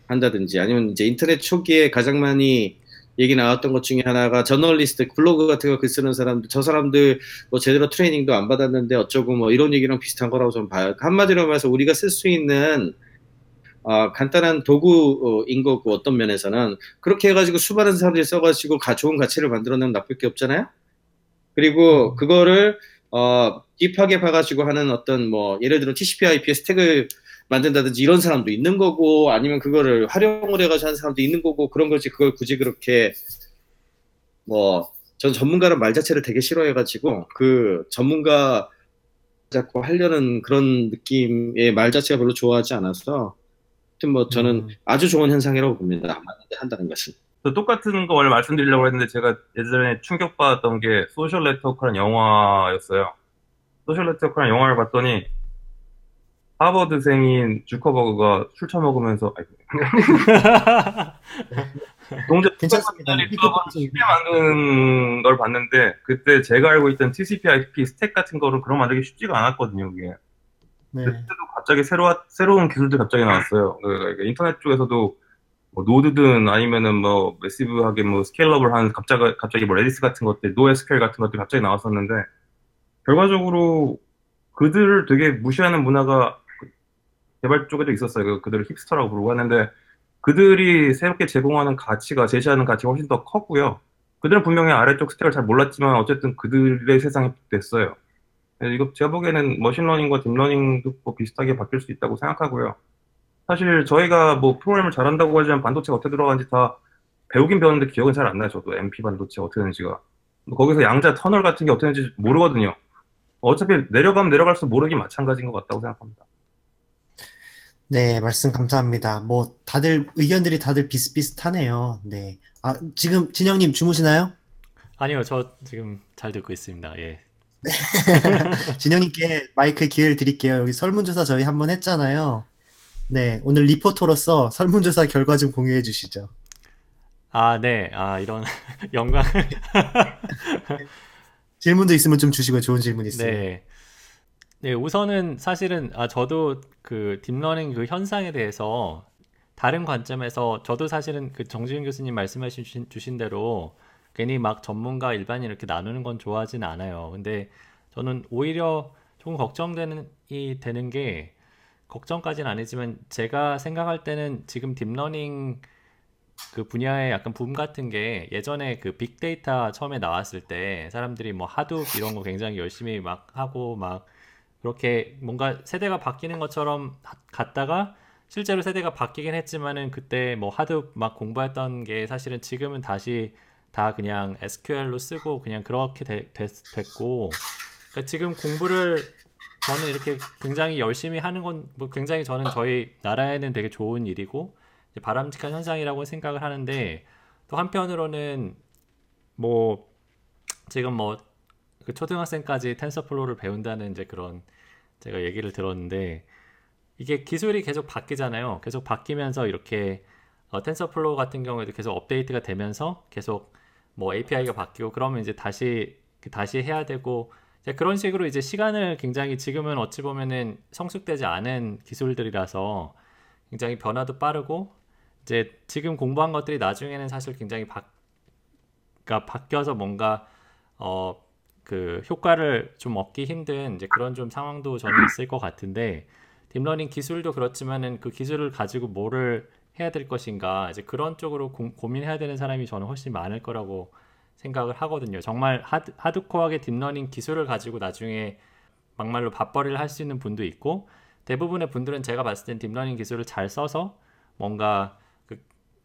한다든지 아니면 이제 인터넷 초기에 가장 많이 얘기 나왔던 것 중에 하나가 저널리스트 블로그 같은 거 글 쓰는 사람들 저 사람들 뭐 제대로 트레이닝도 안 받았는데 어쩌고 뭐 이런 얘기랑 비슷한 거라고 저는 봐요. 한마디로 말해서 우리가 쓸 수 있는 어, 간단한 도구인 거고 어떤 면에서는 그렇게 해가지고 수많은 사람들이 써가지고 가, 좋은 가치를 만들어내면 나쁠 게 없잖아요. 그리고 그거를 어, 딥하게 봐가지고 하는 어떤 뭐 예를 들어 TCP/IP 스택을 만든다든지 이런 사람도 있는 거고 아니면 그거를 활용을 해가지고 하는 사람도 있는 거고 그런 거지 그걸 굳이 그렇게 뭐 전 전문가란 말 자체를 되게 싫어해가지고 그 전문가 자꾸 하려는 그런 느낌의 말 자체가 별로 좋아하지 않아서 하여튼 뭐 저는 음. 아주 좋은 현상이라고 봅니다. 안 맞는데 한다는 것은. 저 똑같은 거 원래 말씀드리려고 했는데 제가 예전에 충격받았던 게 소셜 네트워크라는 영화였어요. 소셜 네트워크라는 영화를 봤더니 하버드생인 주커버그가 술 처먹으면서 아이고, 동작 괜찮습니다. 쉽게 만드는 걸 봤는데 그때 제가 알고 있던 TCP/IP stack 같은 거를 그런 만들기 쉽지가 않았거든요. 그게 네. 그때도 갑자기 새로 새로운 기술들 갑자기 나왔어요. 그러니까 인터넷 쪽에서도 뭐 Node든 아니면은 뭐 massive하게 뭐 scalable한 갑자기 갑자기 뭐 Redis 같은 것들, NoSQL 같은 것들 갑자기 나왔었는데 결과적으로 그들을 되게 무시하는 문화가 개발 쪽에도 있었어요. 그- 그들을 hipster라고 부르고 하는데 그들이 새롭게 제공하는 가치가 제시하는 가치가 훨씬 더 컸고요. 그들은 분명히 아래쪽 stack을 잘 몰랐지만 어쨌든 그들의 세상이 됐어요. 이거 제가 보기에는 머신러닝과 딥러닝도 뭐 비슷하게 바뀔 수 있다고 생각하고요. 사실 저희가 뭐 프로그램을 잘한다고 하지만 반도체가 어떻게 들어가는지 다 배우긴 배웠는데 기억은 잘 안 나요. 저도 MP 반도체 어떻게 되는지가. 뭐 거기서 양자 터널 같은 게 어떻게 되는지 모르거든요. 어차피 내려가면 내려갈수록 모르기 마찬가지인 것 같다고 생각합니다. 네, 말씀 감사합니다. 뭐 다들 의견들이 다들 비슷비슷하네요. 네. 아, 지금 진영님 주무시나요? 아니요, 저 지금 잘 듣고 있습니다. 예. 진영님께 마이크 기회를 드릴게요. 여기 설문조사 저희 한번 했잖아요. 네, 오늘 리포터로서 설문조사 결과 좀 공유해 주시죠. 아, 네. 아, 이런 영광. 질문도 있으면 좀 주시고요. 좋은 질문 있으면. 네. 네, 우선은 사실은 아 저도 그 deep learning 그 현상에 대해서 다른 관점에서 저도 사실은 그 정지훈 교수님 말씀하신 주신, 주신 대로 괜히 막 전문가 일반인 이렇게 나누는 건 좋아하진 않아요. 근데 저는 오히려 조금 걱정되는 이 되는 게 걱정까지는 아니지만 제가 생각할 때는 지금 deep learning 그 분야의 약간 붐 같은 게 예전에 그 빅데이터 처음에 나왔을 때 사람들이 뭐 Hadoop 이런 거 굉장히 열심히 막 하고 막 그렇게 뭔가 세대가 바뀌는 것처럼 하- 갔다가 실제로 세대가 바뀌긴 했지만은 그때 뭐 Hadoop 막 공부했던 게 사실은 지금은 다시 다 그냥 SQL로 쓰고 그냥 그렇게 되- 됐, 됐고. 그러니까 지금 공부를 저는 이렇게 굉장히 열심히 하는 건 뭐 굉장히 저는 저희 나라에는 되게 좋은 일이고 바람직한 현상이라고 생각을 하는데 또 한편으로는 뭐 지금 뭐 그 초등학생까지 TensorFlow를 배운다는 이제 그런 제가 얘기를 들었는데 이게 기술이 계속 바뀌잖아요. 계속 바뀌면서 이렇게 어, TensorFlow 같은 경우에도 계속 업데이트가 되면서 계속 뭐 API가 바뀌고 그러면 이제 다시 다시 해야 되고 그런 식으로 이제 시간을 굉장히 지금은 어찌 보면은 성숙되지 않은 기술들이라서 굉장히 변화도 빠르고 이제 지금 공부한 것들이 나중에는 사실 굉장히 바, 그러니까 바뀌어서 뭔가 어 그 효과를 좀 얻기 힘든 이제 그런 좀 상황도 저는 있을 것 같은데 deep learning 기술도 그렇지만은 그 기술을 가지고 뭐를 해야 될 것인가 이제 그런 쪽으로 고, 고민해야 되는 사람이 저는 훨씬 많을 거라고 생각을 하거든요. 정말 하드, 하드코어하게 딥러닝 기술을 가지고 나중에 막말로 밥벌이를 할 수 있는 분도 있고 대부분의 분들은 제가 봤을 땐 deep learning 기술을 잘 써서 뭔가 그,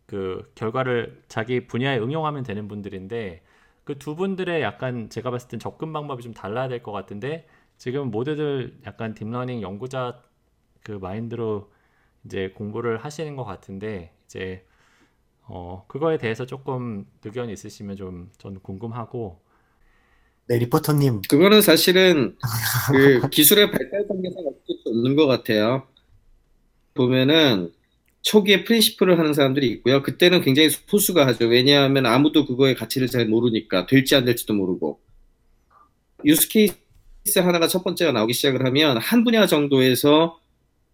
그 결과를 자기 분야에 응용하면 되는 분들인데 그 두 분들의 약간 제가 봤을 땐 접근 방법이 좀 달라야 될 것 같은데 지금 모두들 약간 deep learning 연구자 그 마인드로 이제 공부를 하시는 것 같은데 이제 어 그거에 대해서 조금 의견 있으시면 좀 전 궁금하고 네, 리포터님. 그거는 사실은 그 기술의 발달 단계상 어쩔 수 없는 것 같아요. 보면은 초기에 프린시플을 하는 사람들이 있고요. 그때는 굉장히 소수가 하죠. 왜냐하면 아무도 그거의 가치를 잘 모르니까 될지 안 될지도 모르고 use case 하나가 첫 번째가 나오기 시작을 하면 한 분야 정도에서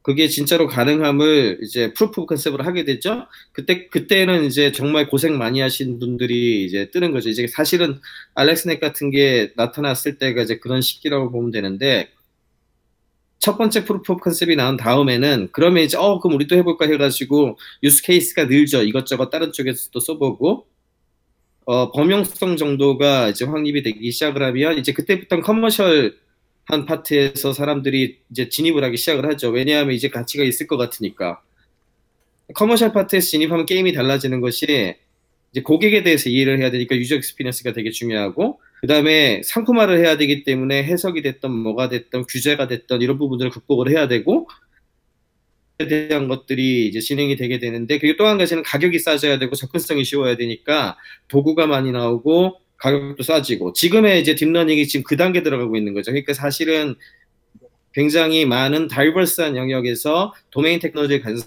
그게 진짜로 가능함을 이제 proof concept을 하게 되죠. 그때 그때는 이제 정말 고생 많이 하신 분들이 이제 뜨는 거죠. 이제 사실은 AlexNet 같은 게 나타났을 때가 이제 그런 시기라고 보면 되는데 첫 번째 proof concept이 나온 다음에는 그러면 이제 어 그럼 우리 또 해볼까 해가지고 use case가 늘죠. 이것저것 다른 쪽에서 또 써보고 어 범용성 정도가 이제 확립이 되기 시작을 하면 이제 그때부터 commercial한 파트에서 사람들이 이제 진입을 하기 시작을 하죠. 왜냐하면 이제 가치가 있을 것 같으니까. commercial 파트에서 진입하면 게임이 달라지는 것이 이제 고객에 대해서 이해를 해야 되니까 user experience가 되게 중요하고 그 다음에 상품화를 해야 되기 때문에 해석이 됐던 뭐가 됐던 규제가 됐던 이런 부분들을 극복을 해야 되고 에 대한 것들이 이제 진행이 되게 되는데 그리고 또 한 가지는 가격이 싸져야 되고 접근성이 쉬워야 되니까 도구가 많이 나오고 가격도 싸지고 지금의 이제 deep learning이 지금 그 단계 들어가고 있는 거죠. 그러니까 사실은 굉장히 많은 diverse한 영역에서 domain technology 간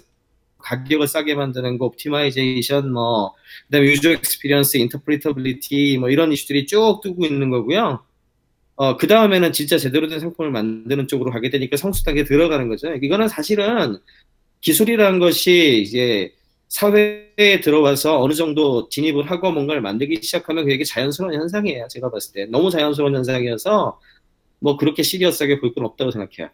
가격을 싸게 만드는 거, optimization, 뭐, 그 다음에 user experience, interpretability, 뭐 이런 이슈들이 쭉 뜨고 있는 거고요. 어, 그 다음에는 진짜 제대로 된 상품을 만드는 쪽으로 가게 되니까 성숙하게 들어가는 거죠. 이거는 사실은 기술이라는 것이 이제 사회에 들어와서 어느 정도 진입을 하고 뭔가를 만들기 시작하면 그게 자연스러운 현상이에요. 제가 봤을 때. 너무 자연스러운 현상이어서 뭐 그렇게 시리어스하게 볼 건 없다고 생각해요.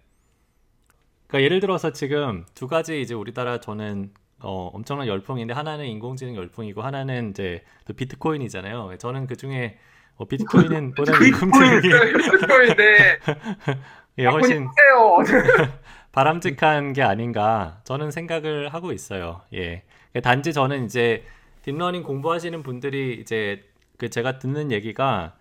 그러니까 예를 들어서 지금 두 가지 이제 우리나라 저는 어, 엄청난 열풍인데 하나는 인공지능 열풍이고 하나는 이제 또 비트코인이잖아요. 저는 그 중에 어, 비트코인은 보다 인공지능이 비트코인인데 예, 훨씬. 바람직한 게 아닌가 저는 생각을 하고 있어요. 예. 단지 저는 이제 deep learning 공부하시는 분들이 이제 그 제가 듣는 얘기가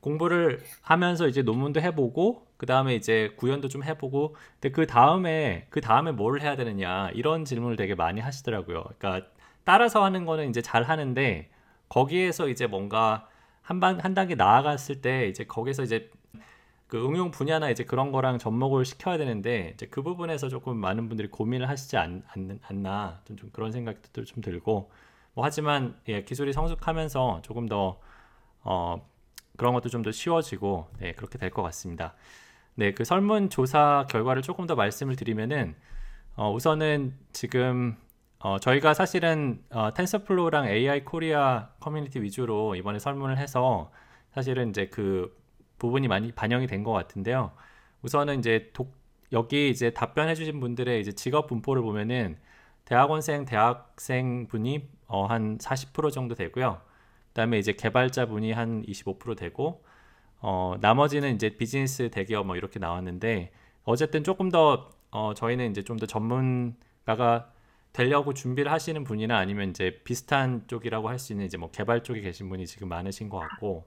공부를 하면서 이제 논문도 해보고 그 다음에 이제 구현도 좀 해보고 근데 그 다음에 그 다음에 뭘 해야 되느냐 이런 질문을 되게 많이 하시더라고요. 그러니까 따라서 하는 거는 이제 잘 하는데 거기에서 이제 뭔가 한반 한 단계 나아갔을 때 이제 거기서 이제 그 응용 분야나 이제 그런 거랑 접목을 시켜야 되는데 이제 그 부분에서 조금 많은 분들이 고민을 하시지 않, 않, 않나 좀, 좀 그런 생각도 좀 들고 뭐 하지만 예, 기술이 성숙하면서 조금 더 어, 그런 것도 좀 더 쉬워지고 네, 그렇게 될 것 같습니다. 네, 그 설문 조사 결과를 조금 더 말씀을 드리면은 어, 우선은 지금 어, 저희가 사실은 어, TensorFlow랑 AI Korea 커뮤니티 위주로 이번에 설문을 해서 사실은 이제 그 부분이 많이 반영이 된 것 같은데요. 우선은 이제 독, 여기 이제 답변해주신 분들의 이제 직업 분포를 보면은 대학원생, 대학생 분이 어, 한 40% 정도 되고요. 그다음에 이제 개발자 분이 한 25% 되고 어, 나머지는 이제 비즈니스 대기업 뭐 이렇게 나왔는데 어쨌든 조금 더 어, 저희는 이제 좀 더 전문가가 되려고 준비를 하시는 분이나 아니면 이제 비슷한 쪽이라고 할 수 있는 이제 뭐 개발 쪽에 계신 분이 지금 많으신 것 같고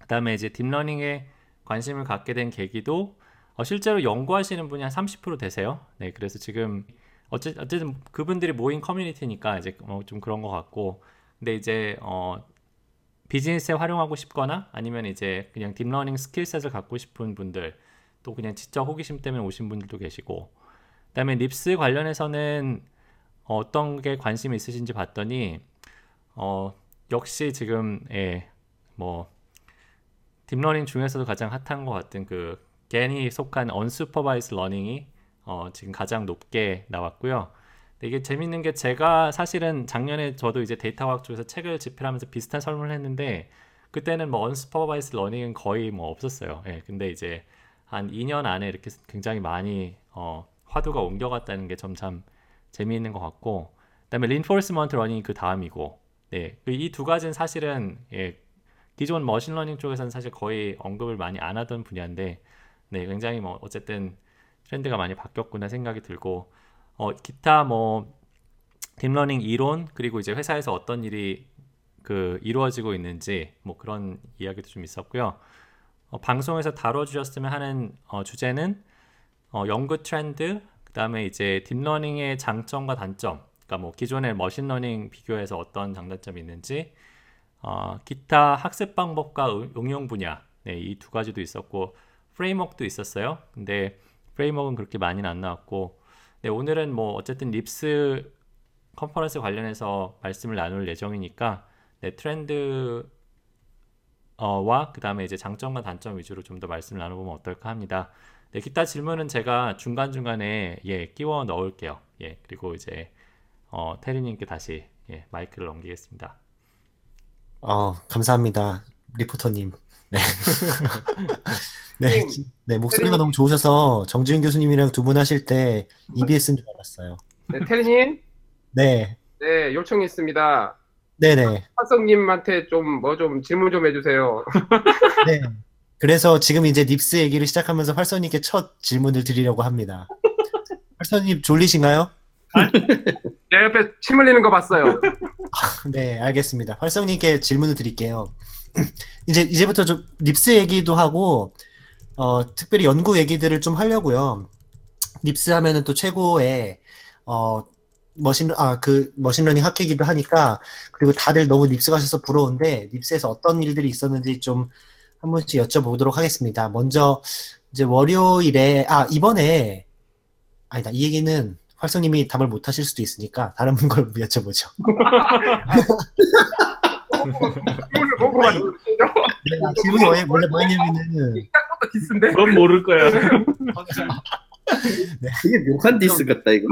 그다음에 이제 deep learning에 관심을 갖게 된 계기도 어, 실제로 연구하시는 분이 한 30% 되세요. 네, 그래서 지금 어째, 어쨌든 그분들이 모인 커뮤니티니까 이제 뭐좀 그런 것 같고 근데 이제 어, 비즈니스에 활용하고 싶거나 아니면 이제 그냥 deep learning skill set을 갖고 싶은 분들 또 그냥 지적 호기심 때문에 오신 분들도 계시고 그다음에 NIPS 관련해서는 어떤 게 관심이 있으신지 봤더니 어, 역시 지금 예, 뭐 deep learning 중에서도 가장 핫한 것 같은 그 GAN이 속한 unsupervised learning이 어, 지금 가장 높게 나왔고요. 이게 재밌는 게 제가 사실은 작년에 저도 이제 데이터 과학 쪽에서 책을 집필하면서 비슷한 설문을 했는데 그때는 뭐 unsupervised learning은 거의 뭐 없었어요. 예, 근데 이제 한 2년 안에 이렇게 굉장히 많이 어, 화두가 옮겨갔다는 게 좀 참 재미있는 것 같고 그다음에 reinforcement learning이 그 다음이고 네, 그 이 두 가지는 사실은 예, 기존 machine learning 쪽에서는 사실 거의 언급을 많이 안 하던 분야인데 네, 굉장히 뭐 어쨌든 트렌드가 많이 바뀌었구나 생각이 들고 어, 기타 뭐 deep learning 이론 그리고 이제 회사에서 어떤 일이 그 이루어지고 있는지 뭐 그런 이야기도 좀 있었고요. 어, 방송에서 다뤄주셨으면 하는 어, 주제는 어, 연구 트렌드 그 다음에 이제 deep learning의 장점과 단점 그러니까 뭐 기존의 machine learning 비교해서 어떤 장단점이 있는지 어, 기타 학습 방법과 응용 분야 네, 이 두 가지도 있었고 framework도 있었어요. 근데 framework는 그렇게 많이는 안 나왔고 네, 오늘은 뭐 어쨌든 NIPS conference 관련해서 말씀을 나눌 예정이니까 네, 트렌드 어와 그다음에 이제 장점과 단점 위주로 좀 더 말씀을 나눠보면 어떨까 합니다. 네, 기타 질문은 제가 중간 중간에 예 끼워 넣을게요. 예 그리고 이제 어, 테리님께 다시 예, 마이크를 넘기겠습니다. 어 감사합니다 리포터님. 네. 네, 네, 목소리가 너무 좋으셔서 정지윤 교수님이랑 두 분 하실 때 EBS인 줄 알았어요. 네, 테리님. 네. 네, 요청이 있습니다. 네네. 화성님한테 좀 뭐 좀 질문 좀 해주세요. 네. 그래서 지금 이제 NIPS 얘기를 시작하면서 활석님께 첫 질문을 드리려고 합니다. 활석님 졸리신가요? 내 옆에 침 흘리는 거 봤어요. 네, 알겠습니다. 활석님께 질문을 드릴게요. 이제 이제부터 좀 NIPS 얘기도 하고 어, 특별히 연구 얘기들을 좀 하려고요. NIPS 하면은 또 최고의 어, machine 아 그 machine learning 학회기도 하니까 그리고 다들 너무 NIPS 가셔서 부러운데 NIPS에서 어떤 일들이 있었는지 좀 한 번씩 여쭤보도록 하겠습니다. 먼저 이제 월요일에 아 이번에 아니다 이 얘기는 활석님이 답을 못 하실 수도 있으니까 다른 걸 여쭤보죠. 질문을 보고 가지고 네, 아, 질문이 왜- 원래 뭐였냐면은 시작부터 diss인데. 그건 모를 거야. 되게 묘한 디스 같다 이거.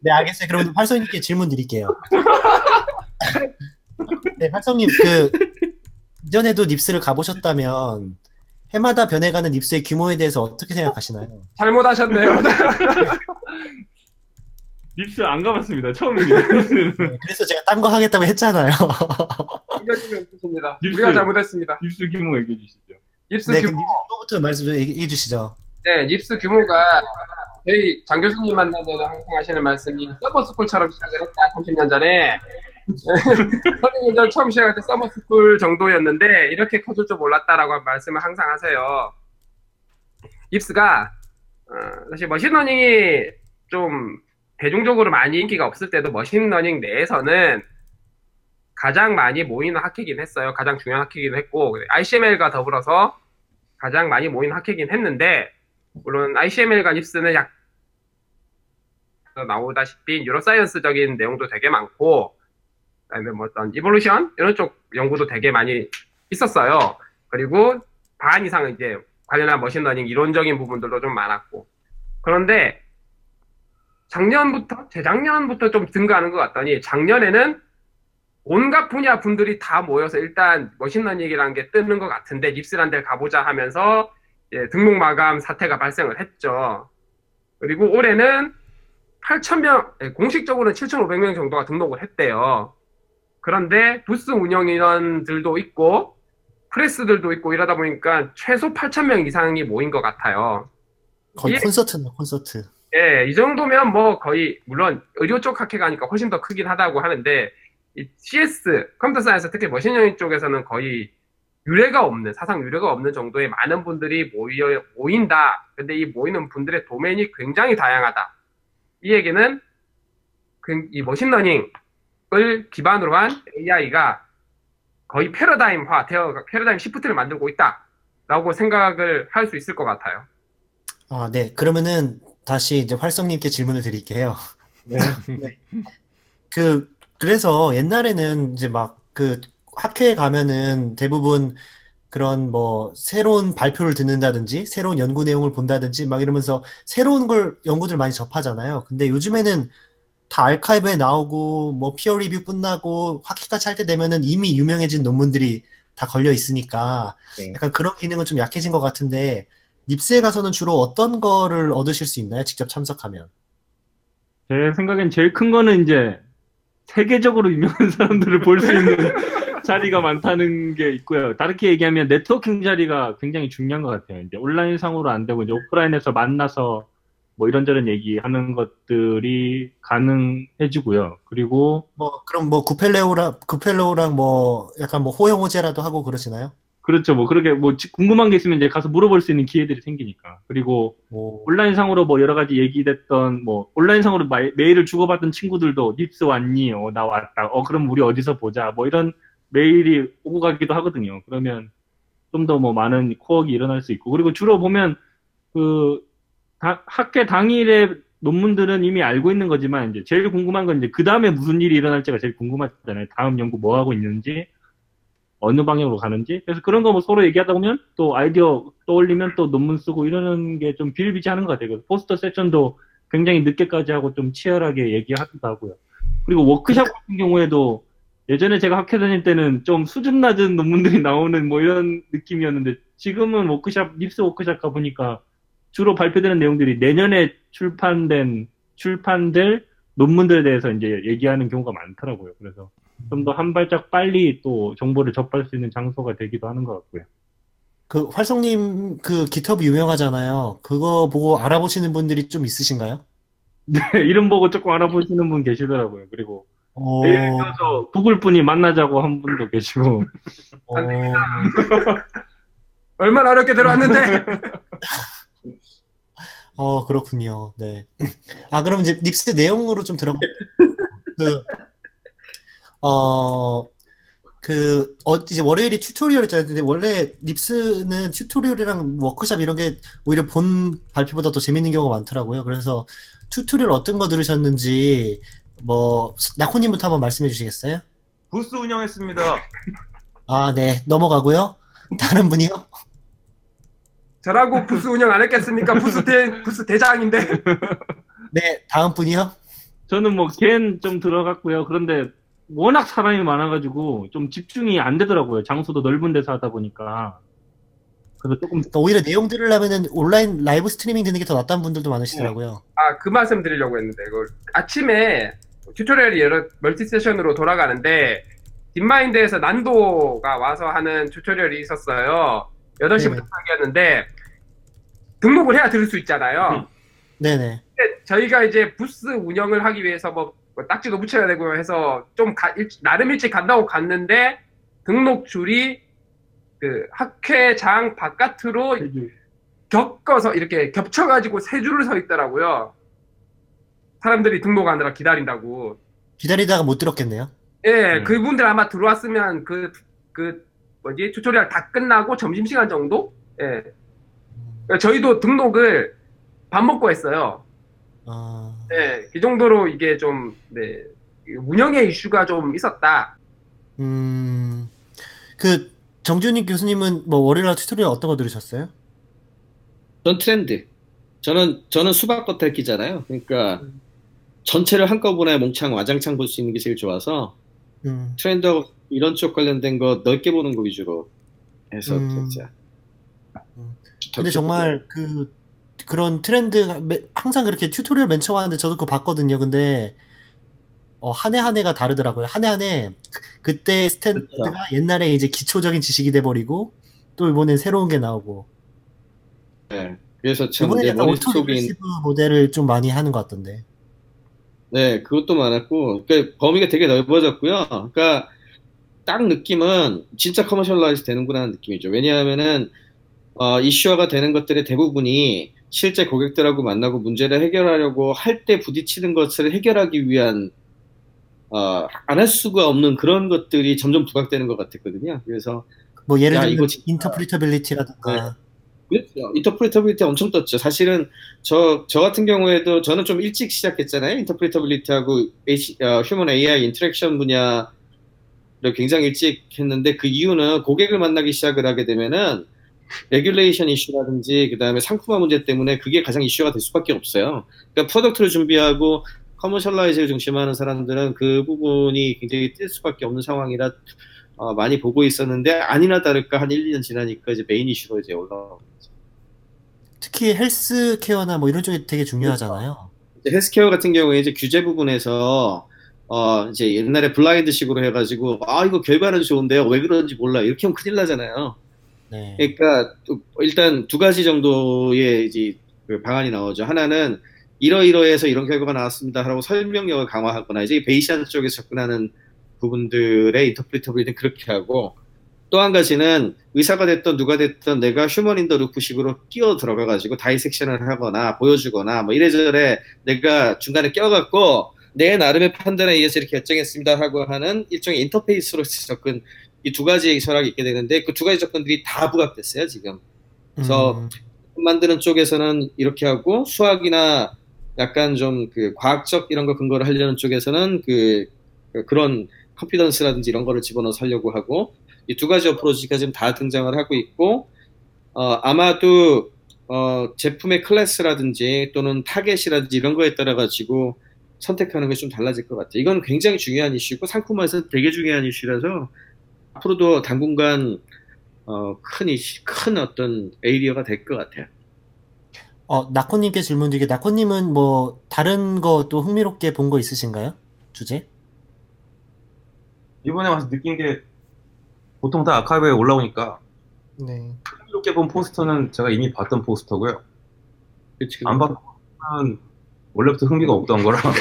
네 알겠어요. 그러면 활성님께 질문 드릴게요. 네 활성님 그 이전에도 닙스를 가보셨다면 해마다 변해가는 닙스의 규모에 대해서 어떻게 생각하시나요? 잘못하셨네요. 립스 안 가봤습니다. 처음입니다. 네, 그래서 제가 딴 거 하겠다고 했잖아요. 이겨주면 좋습니다. 립스. 우리가 잘못했습니다. 립스 규모 얘기해 주시죠. 닙스 네, 규모. 닙스부터 말씀 좀 얘기해 주시죠. 네, NIPS 규모가 저희 장 교수님 만나서 항상 하시는 말씀이 summer school처럼 시작을 했다. 30년 전에. 30년 전 처음 시작할 때 summer school 정도였는데 이렇게 커질 줄 몰랐다라고 말씀을 항상 하세요. NIPS가 어, 사실 machine learning이 좀 대중적으로 많이 인기가 없을 때도 machine learning 내에서는 가장 많이 모이는 학회긴 했어요. 가장 중요한 학회긴 했고 ICML과 더불어서 가장 많이 모이는 학회긴 했는데 물론 ICML과 NIPS는 약 나오다시피 neuroscience적인 내용도 되게 많고 그다음에 뭐 어떤 evolution 이런 쪽 연구도 되게 많이 있었어요. 그리고 반 이상 이제 관련한 machine learning 이론적인 부분들도 좀 많았고 그런데 작년부터 재작년부터 좀 증가하는 것 같더니 작년에는 온갖 분야 분들이 다 모여서 일단 machine learning이라는 게 뜨는 것 같은데 NIPS란 데를 가보자 하면서 이제 등록 마감 사태가 발생을 했죠. 그리고 올해는 8,000명, 예, 공식적으로는 7,500명 정도가 등록을 했대요. 그런데 부스 운영 인원들도 있고 press들도 있고 이러다 보니까 최소 8,000명 이상이 모인 것 같아요. 거의 예. 콘서트네 콘서트. 예, 이 정도면 뭐 거의 물론 의료 쪽 학회가 하니까 훨씬 더 크긴 하다고 하는데 이 CS computer science 특히 machine learning 쪽에서는 거의 유례가 없는 사상 유례가 없는 정도의 많은 분들이 모여 모인다. 근데 이 모이는 분들의 도메인이 굉장히 다양하다. 이 얘기는 그- 이 machine learning을 기반으로 한 AI가 거의 패러다임화 되어 paradigm shift를 만들고 있다라고 생각을 할 수 있을 것 같아요. 아, 네. 그러면은 다시 이제 활석님께 질문을 드릴게요. 네. 네. 그 그래서 옛날에는 이제 막 그 학회에 가면은 대부분 그런 뭐 새로운 발표를 듣는다든지 새로운 연구 내용을 본다든지 막 이러면서 새로운 걸 연구들 많이 접하잖아요. 근데 요즘에는 다 알카이브에 나오고 뭐 피어 리뷰 끝나고 학회까지 할 때 되면은 이미 유명해진 논문들이 다 걸려 있으니까 네. 약간 그런 기능은 좀 약해진 것 같은데 닙스에 가서는 주로 어떤 거를 얻으실 수 있나요? 직접 참석하면. 제 생각엔 제일 큰 거는 이제 세계적으로 유명한 사람들을 볼 수 있는 자리가 많다는 게 있고요. 다르게 얘기하면 네트워킹 자리가 굉장히 중요한 것 같아요. 이제 온라인 상으로 안 되고 이제 오프라인에서 만나서 뭐 이런저런 얘기하는 것들이 가능해지고요. 그리고 뭐 그럼 뭐 구펠레오랑 구펠레오랑 뭐 약간 뭐 호영호제라도 하고 그러시나요? 그렇죠. 뭐 그렇게 뭐 지- 궁금한 게 있으면 이제 가서 물어볼 수 있는 기회들이 생기니까. 그리고 뭐 온라인 상으로 뭐 여러 가지 얘기됐던 뭐 온라인 상으로 마- 메일을 주고받던 친구들도 닙스 왔니? 어, 나 왔다. 어, 그럼 우리 어디서 보자. 뭐 이런 메일이 오고 가기도 하거든요. 그러면 좀 더 뭐 많은 코어가 일어날 수 있고. 그리고 주로 보면 그 다- 학회 당일의 논문들은 이미 알고 있는 거지만 이제 제일 궁금한 건 이제 그 다음에 무슨 일이 일어날지가 제일 궁금하잖아요. 다음 연구 뭐 하고 있는지, 어느 방향으로 가는지. 그래서 그런 거 뭐 서로 얘기하다 보면 또 아이디어 떠올리면 또 논문 쓰고 이러는 게 좀 비일비재하는 것 같아요. 포스터 세션도 굉장히 늦게까지 하고 좀 치열하게 얘기하기도 하고요. 그리고 워크샵 같은 경우에도 예전에 제가 학회 다닐 때는 좀 수준 낮은 논문들이 나오는 뭐 이런 느낌이었는데 지금은 워크샵, 립스 워크샵 가 보니까 주로 발표되는 내용들이 내년에 출판된, 출판될 논문들에 대해서 이제 얘기하는 경우가 많더라고요. 그래서 좀 더 한 발짝 빨리 또 정보를 접할 수 있는 장소가 되기도 하는 것 같고요. 그 활성님 그 GitHub 유명하잖아요. 그거 보고 알아보시는 분들이 좀 있으신가요? 네, 이름 보고 조금 알아보시는 분 계시더라고요. 그리고 어, 예를 들어서 구글 분이 만나자고 한 분도 계시고 어, 얼마나 어렵게 들어왔는데 어, 그렇군요. 네. 아, 그럼 이제 닙스 내용으로 좀 들어볼게요. 그, 어, 그, 어, 이제 월요일이 튜토리얼이었잖아요. 근데 원래 립스는 튜토리얼이랑 워크샵 이런 게 오히려 본 발표보다 더 재밌는 경우가 많더라고요. 그래서 tutorial 어떤 거 들으셨는지, 뭐, 낙호님부터 한번 말씀해 주시겠어요? 부스 운영했습니다. 아, 네. 넘어가고요. 다른 분이요? 저라고 부스 운영 안 했겠습니까? 부스 대 부스 대장인데. 네. 다음 분이요? 저는 뭐 GAN 좀 들어갔고요. 그런데 워낙 사람이 많아가지고 좀 집중이 안 되더라고요. 장소도 넓은 데서 하다 보니까. 그래서 조금 그러니까 오히려 내용 들으려면은 온라인 live streaming 듣는 게 더 낫다는 분들도 많으시더라고요. 아, 그 말씀 드리려고 했는데, 이걸 아침에 tutorial이 여러 multi session으로 돌아가는데, DeepMind에서 Nando가 와서 하는 tutorial이 있었어요. 8시부터 네네. 시작이었는데, 등록을 해야 들을 수 있잖아요. 네네. 근데 저희가 이제 부스 운영을 하기 위해서 뭐, 뭐 딱지도 붙여야 되고 해서 좀 가- 일- 나름 일찍 간다고 갔는데, 등록 줄이 그 학회장 바깥으로 꺾여서 이렇게 겹쳐가지고 세 줄을 서 있더라고요. 사람들이 등록하느라 기다린다고. 기다리다가 못 들었겠네요. 예, 음. 그분들 아마 들어왔으면 그, 그, 뭐지, tutorial 다 끝나고 점심시간 정도? 예. 그러니까 저희도 등록을 밥 먹고 했어요. 아, 예, 이 정도로 이게 좀, 네, 운영의 이슈가 좀 있었다. 음, 그, 정지훈 교수님은 뭐 월요일 tutorial 어떤 거 들으셨어요? 전 트렌드. 저는 저는 수박 겉핥기잖아요. 그러니까 전체를 한꺼번에 몽창 와장창 볼 수 있는 게 제일 좋아서 음, 트렌드하고 이런 쪽 관련된 거 넓게 보는 거 위주로 해서 음. 진짜. 음. 근데 정말 그 그런 트렌드 매- 항상 그렇게 tutorial 맨 처음 하는데 저도 그거 봤거든요. 근데 어, 한 해 한 해가 다르더라고요. 한 해 한 해 그때 트렌드가 옛날에 이제 기초적인 지식이 돼 버리고 또 이번엔 새로운 게 나오고 네. 그래서 참 이번에 네 약간 autoregressive 모델을 좀 많이 하는 것 같던데. 네, 그것도 많았고, 그러니까 범위가 되게 넓어졌고요. 그러니까 딱 느낌은 진짜 commercialize 되는구나 하는 느낌이죠. 왜냐하면은 어, 이슈화가 되는 것들의 대부분이 실제 고객들하고 만나고 문제를 해결하려고 할 때 부딪히는 것을 해결하기 위한 어, 안 할 수가 없는 그런 것들이 점점 부각되는 것 같았거든요. 그래서 뭐 예를 야, 들면 interpretability라든가 그렇죠. interpretability 엄청 떴죠. 사실은 저, 저 같은 경우에도 저는 좀 일찍 시작했잖아요. interpretability하고 H- 어, human AI interaction 분야를 굉장히 일찍 했는데 그 이유는 고객을 만나기 시작을 하게 되면은 regulation 이슈라든지 그 다음에 상품화 문제 때문에 그게 가장 이슈가 될 수밖에 없어요. 그러니까 product를 준비하고 commercialize를 중심하는 사람들은 그 부분이 굉장히 뜰 수밖에 없는 상황이라 어, 많이 보고 있었는데 아니나 다를까 한 1, 2년 지나니까 이제 메인 이슈로 이제 올라오고 특히 헬스케어나 뭐 이런 쪽이 되게 중요하잖아요. 이제 헬스케어 같은 경우에 이제 규제 부분에서 어 이제 옛날에 블라인드식으로 해가지고 아 이거 결과는 좋은데요 왜 그런지 몰라 이렇게 하면 큰일 나잖아요. 네. 그러니까 또 일단 두 가지 정도의 이제 그 방안이 나오죠. 하나는 이러이러해서 이런 결과가 나왔습니다 하고 설명력을 강화하거나 이제 Bayesian 쪽에서 접근하는 부분들의 interpretability는 그렇게 하고 또 한 가지는 의사가 됐던 누가 됐던 내가 human in the loop식으로 끼어 들어가 가지고 dissection을 하거나 보여주거나 뭐 이래저래 내가 중간에 껴갖고 내 나름의 판단에 의해서 이렇게 결정했습니다 하고 하는 일종의 인터페이스로 접근 이 두 가지의 철학이 있게 되는데 그 두 가지 접근들이 다 부각됐어요 지금 그래서 음, 만드는 쪽에서는 이렇게 하고 수학이나 약간 좀 그 과학적 이런 거 근거를 하려는 쪽에서는 그, 그 그런 confidence라든지 이런 거를 집어넣어서 하려고 하고 이 두 가지 approach가 지금 다 등장을 하고 있고 어, 아마도 어, 제품의 클래스라든지 또는 타겟이라든지 이런 거에 따라 가지고 선택하는 게 좀 달라질 것 같아요. 이건 굉장히 중요한 이슈고 상품화에서 되게 중요한 이슈라서 앞으로도 당분간 어, 큰 이슈, 큰 어떤 에이리어가 될 것 같아요. 어, 나코님께 질문 드리게 나코님은 뭐 다른 거 또 흥미롭게 본 거 있으신가요? 주제? 이번에 와서 느낀 게 보통 다 아카이브에 올라오니까 네. 흥미롭게 본 포스터는 제가 이미 봤던 포스터고요. 그치, 안 봤던 포스터는 원래부터 흥미가 없던 거라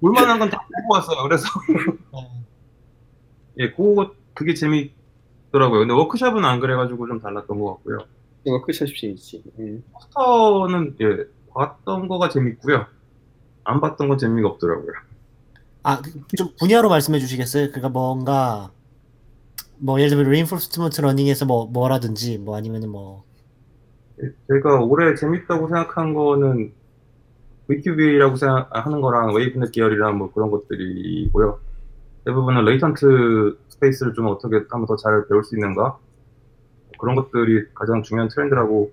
볼만한 건 다 보고 왔어요. 그래서 예, 그거 그게 재밌더라고요. 근데 워크샵은 안 그래가지고 좀 달랐던 것 같고요. 워크숍이지. 예. 포스터는 예 봤던 거가 재밌고요. 안 봤던 건 재미가 없더라고요. 아, 좀 분야로 말씀해 주시겠어요? 그러니까 뭔가 뭐 예를 들면 reinforcement learning에서 뭐 뭐라든지 뭐 아니면은 뭐 제가 올해 재밌다고 생각한 거는 VQ-VAE라고 생각하는 거랑 WaveNet 계열이랑 뭐 그런 것들이고요. 대부분은 latent space를 좀 어떻게 하면 더 잘 배울 수 있는가 그런 것들이 가장 중요한 트렌드라고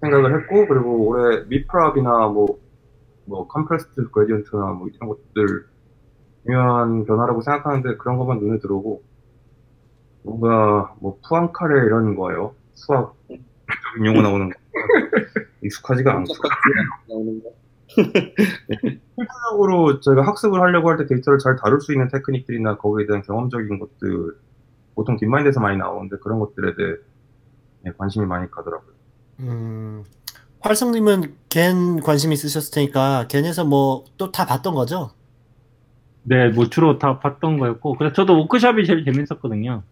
생각을 했고 그리고 올해 meProp이나 뭐, 뭐 compressed gradient나 뭐 이런 것들 중요한 변화라고 생각하는데 그런 것만 눈에 들어오고 뭔가 뭐 푸앵카레 이런 거예요. 수학적인 용어 나오는 거 익숙하지가 않고 나오는 거. 실질적으로 저희가 학습을 하려고 할 때 데이터를 잘 다룰 수 있는 테크닉들이나 거기에 대한 경험적인 것들 보통 DeepMind에서 많이 나오는데 그런 것들에 대해 네, 관심이 많이 가더라고요. 음, 활석님은 GAN 관심 있으셨을 테니까 GAN에서 뭐 또 다 봤던 거죠? 네, 뭐 주로 다 봤던 거였고, 그래서 저도 워크샵이 제일 재밌었거든요.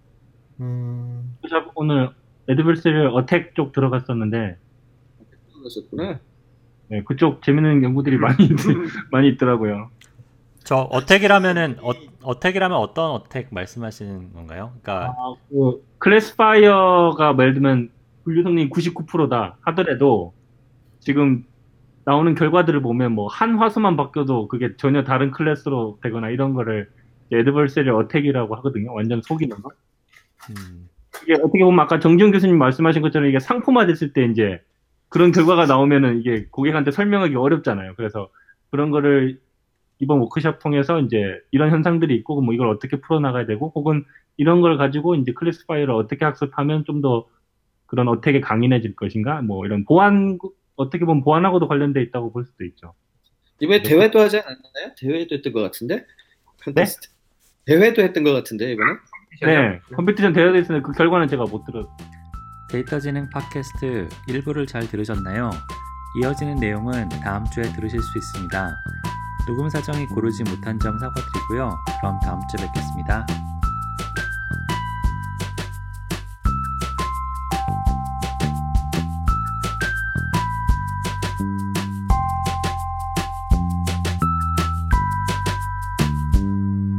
음, 워크샵 오늘 adversarial attack 쪽 들어갔었는데, 그러셨구나. 네, 그쪽 재밌는 연구들이 많이 있, 많이 있더라고요. 저 attack이라면은 어, attack이라면 어떤 attack 말씀하시는 건가요? 그러니까 아, 그 classifier가 뭐 예를 들면 분류 성능이 99%다 하더라도 지금 나오는 결과들을 보면 뭐 한 화소만 바뀌어도 그게 전혀 다른 클래스로 되거나 이런 거를 adversarial attack이라고 하거든요. 완전 속이는 거. 음, 이게 어떻게 보면 아까 정지훈 교수님 말씀하신 것처럼 이게 상품화 됐을 때 이제 그런 결과가 나오면은 이게 고객한테 설명하기 어렵잖아요. 그래서 그런 거를 이번 워크샵 통해서 이제 이런 현상들이 있고 뭐 이걸 어떻게 풀어나가야 되고 혹은 이런 걸 가지고 이제 classifier를 어떻게 학습하면 좀 더 그런 attack에 강인해질 것인가 뭐 이런 보안 어떻게 보면 보안하고도 관련돼 있다고 볼 수도 있죠. 이번에 대회도 하지 않았나요? 대회도 했던 것 같은데? 컨테스트. 대회도 했던 것 같은데 이번에? 네, competition 대회도 있는데 그 결과는 제가 못 들었. 데이터지능 팟캐스트 일부를 잘 들으셨나요? 이어지는 내용은 다음 주에 들으실 수 있습니다. 녹음 사정이 고르지 못한 점 사과드리고요. 그럼 다음 주에 뵙겠습니다.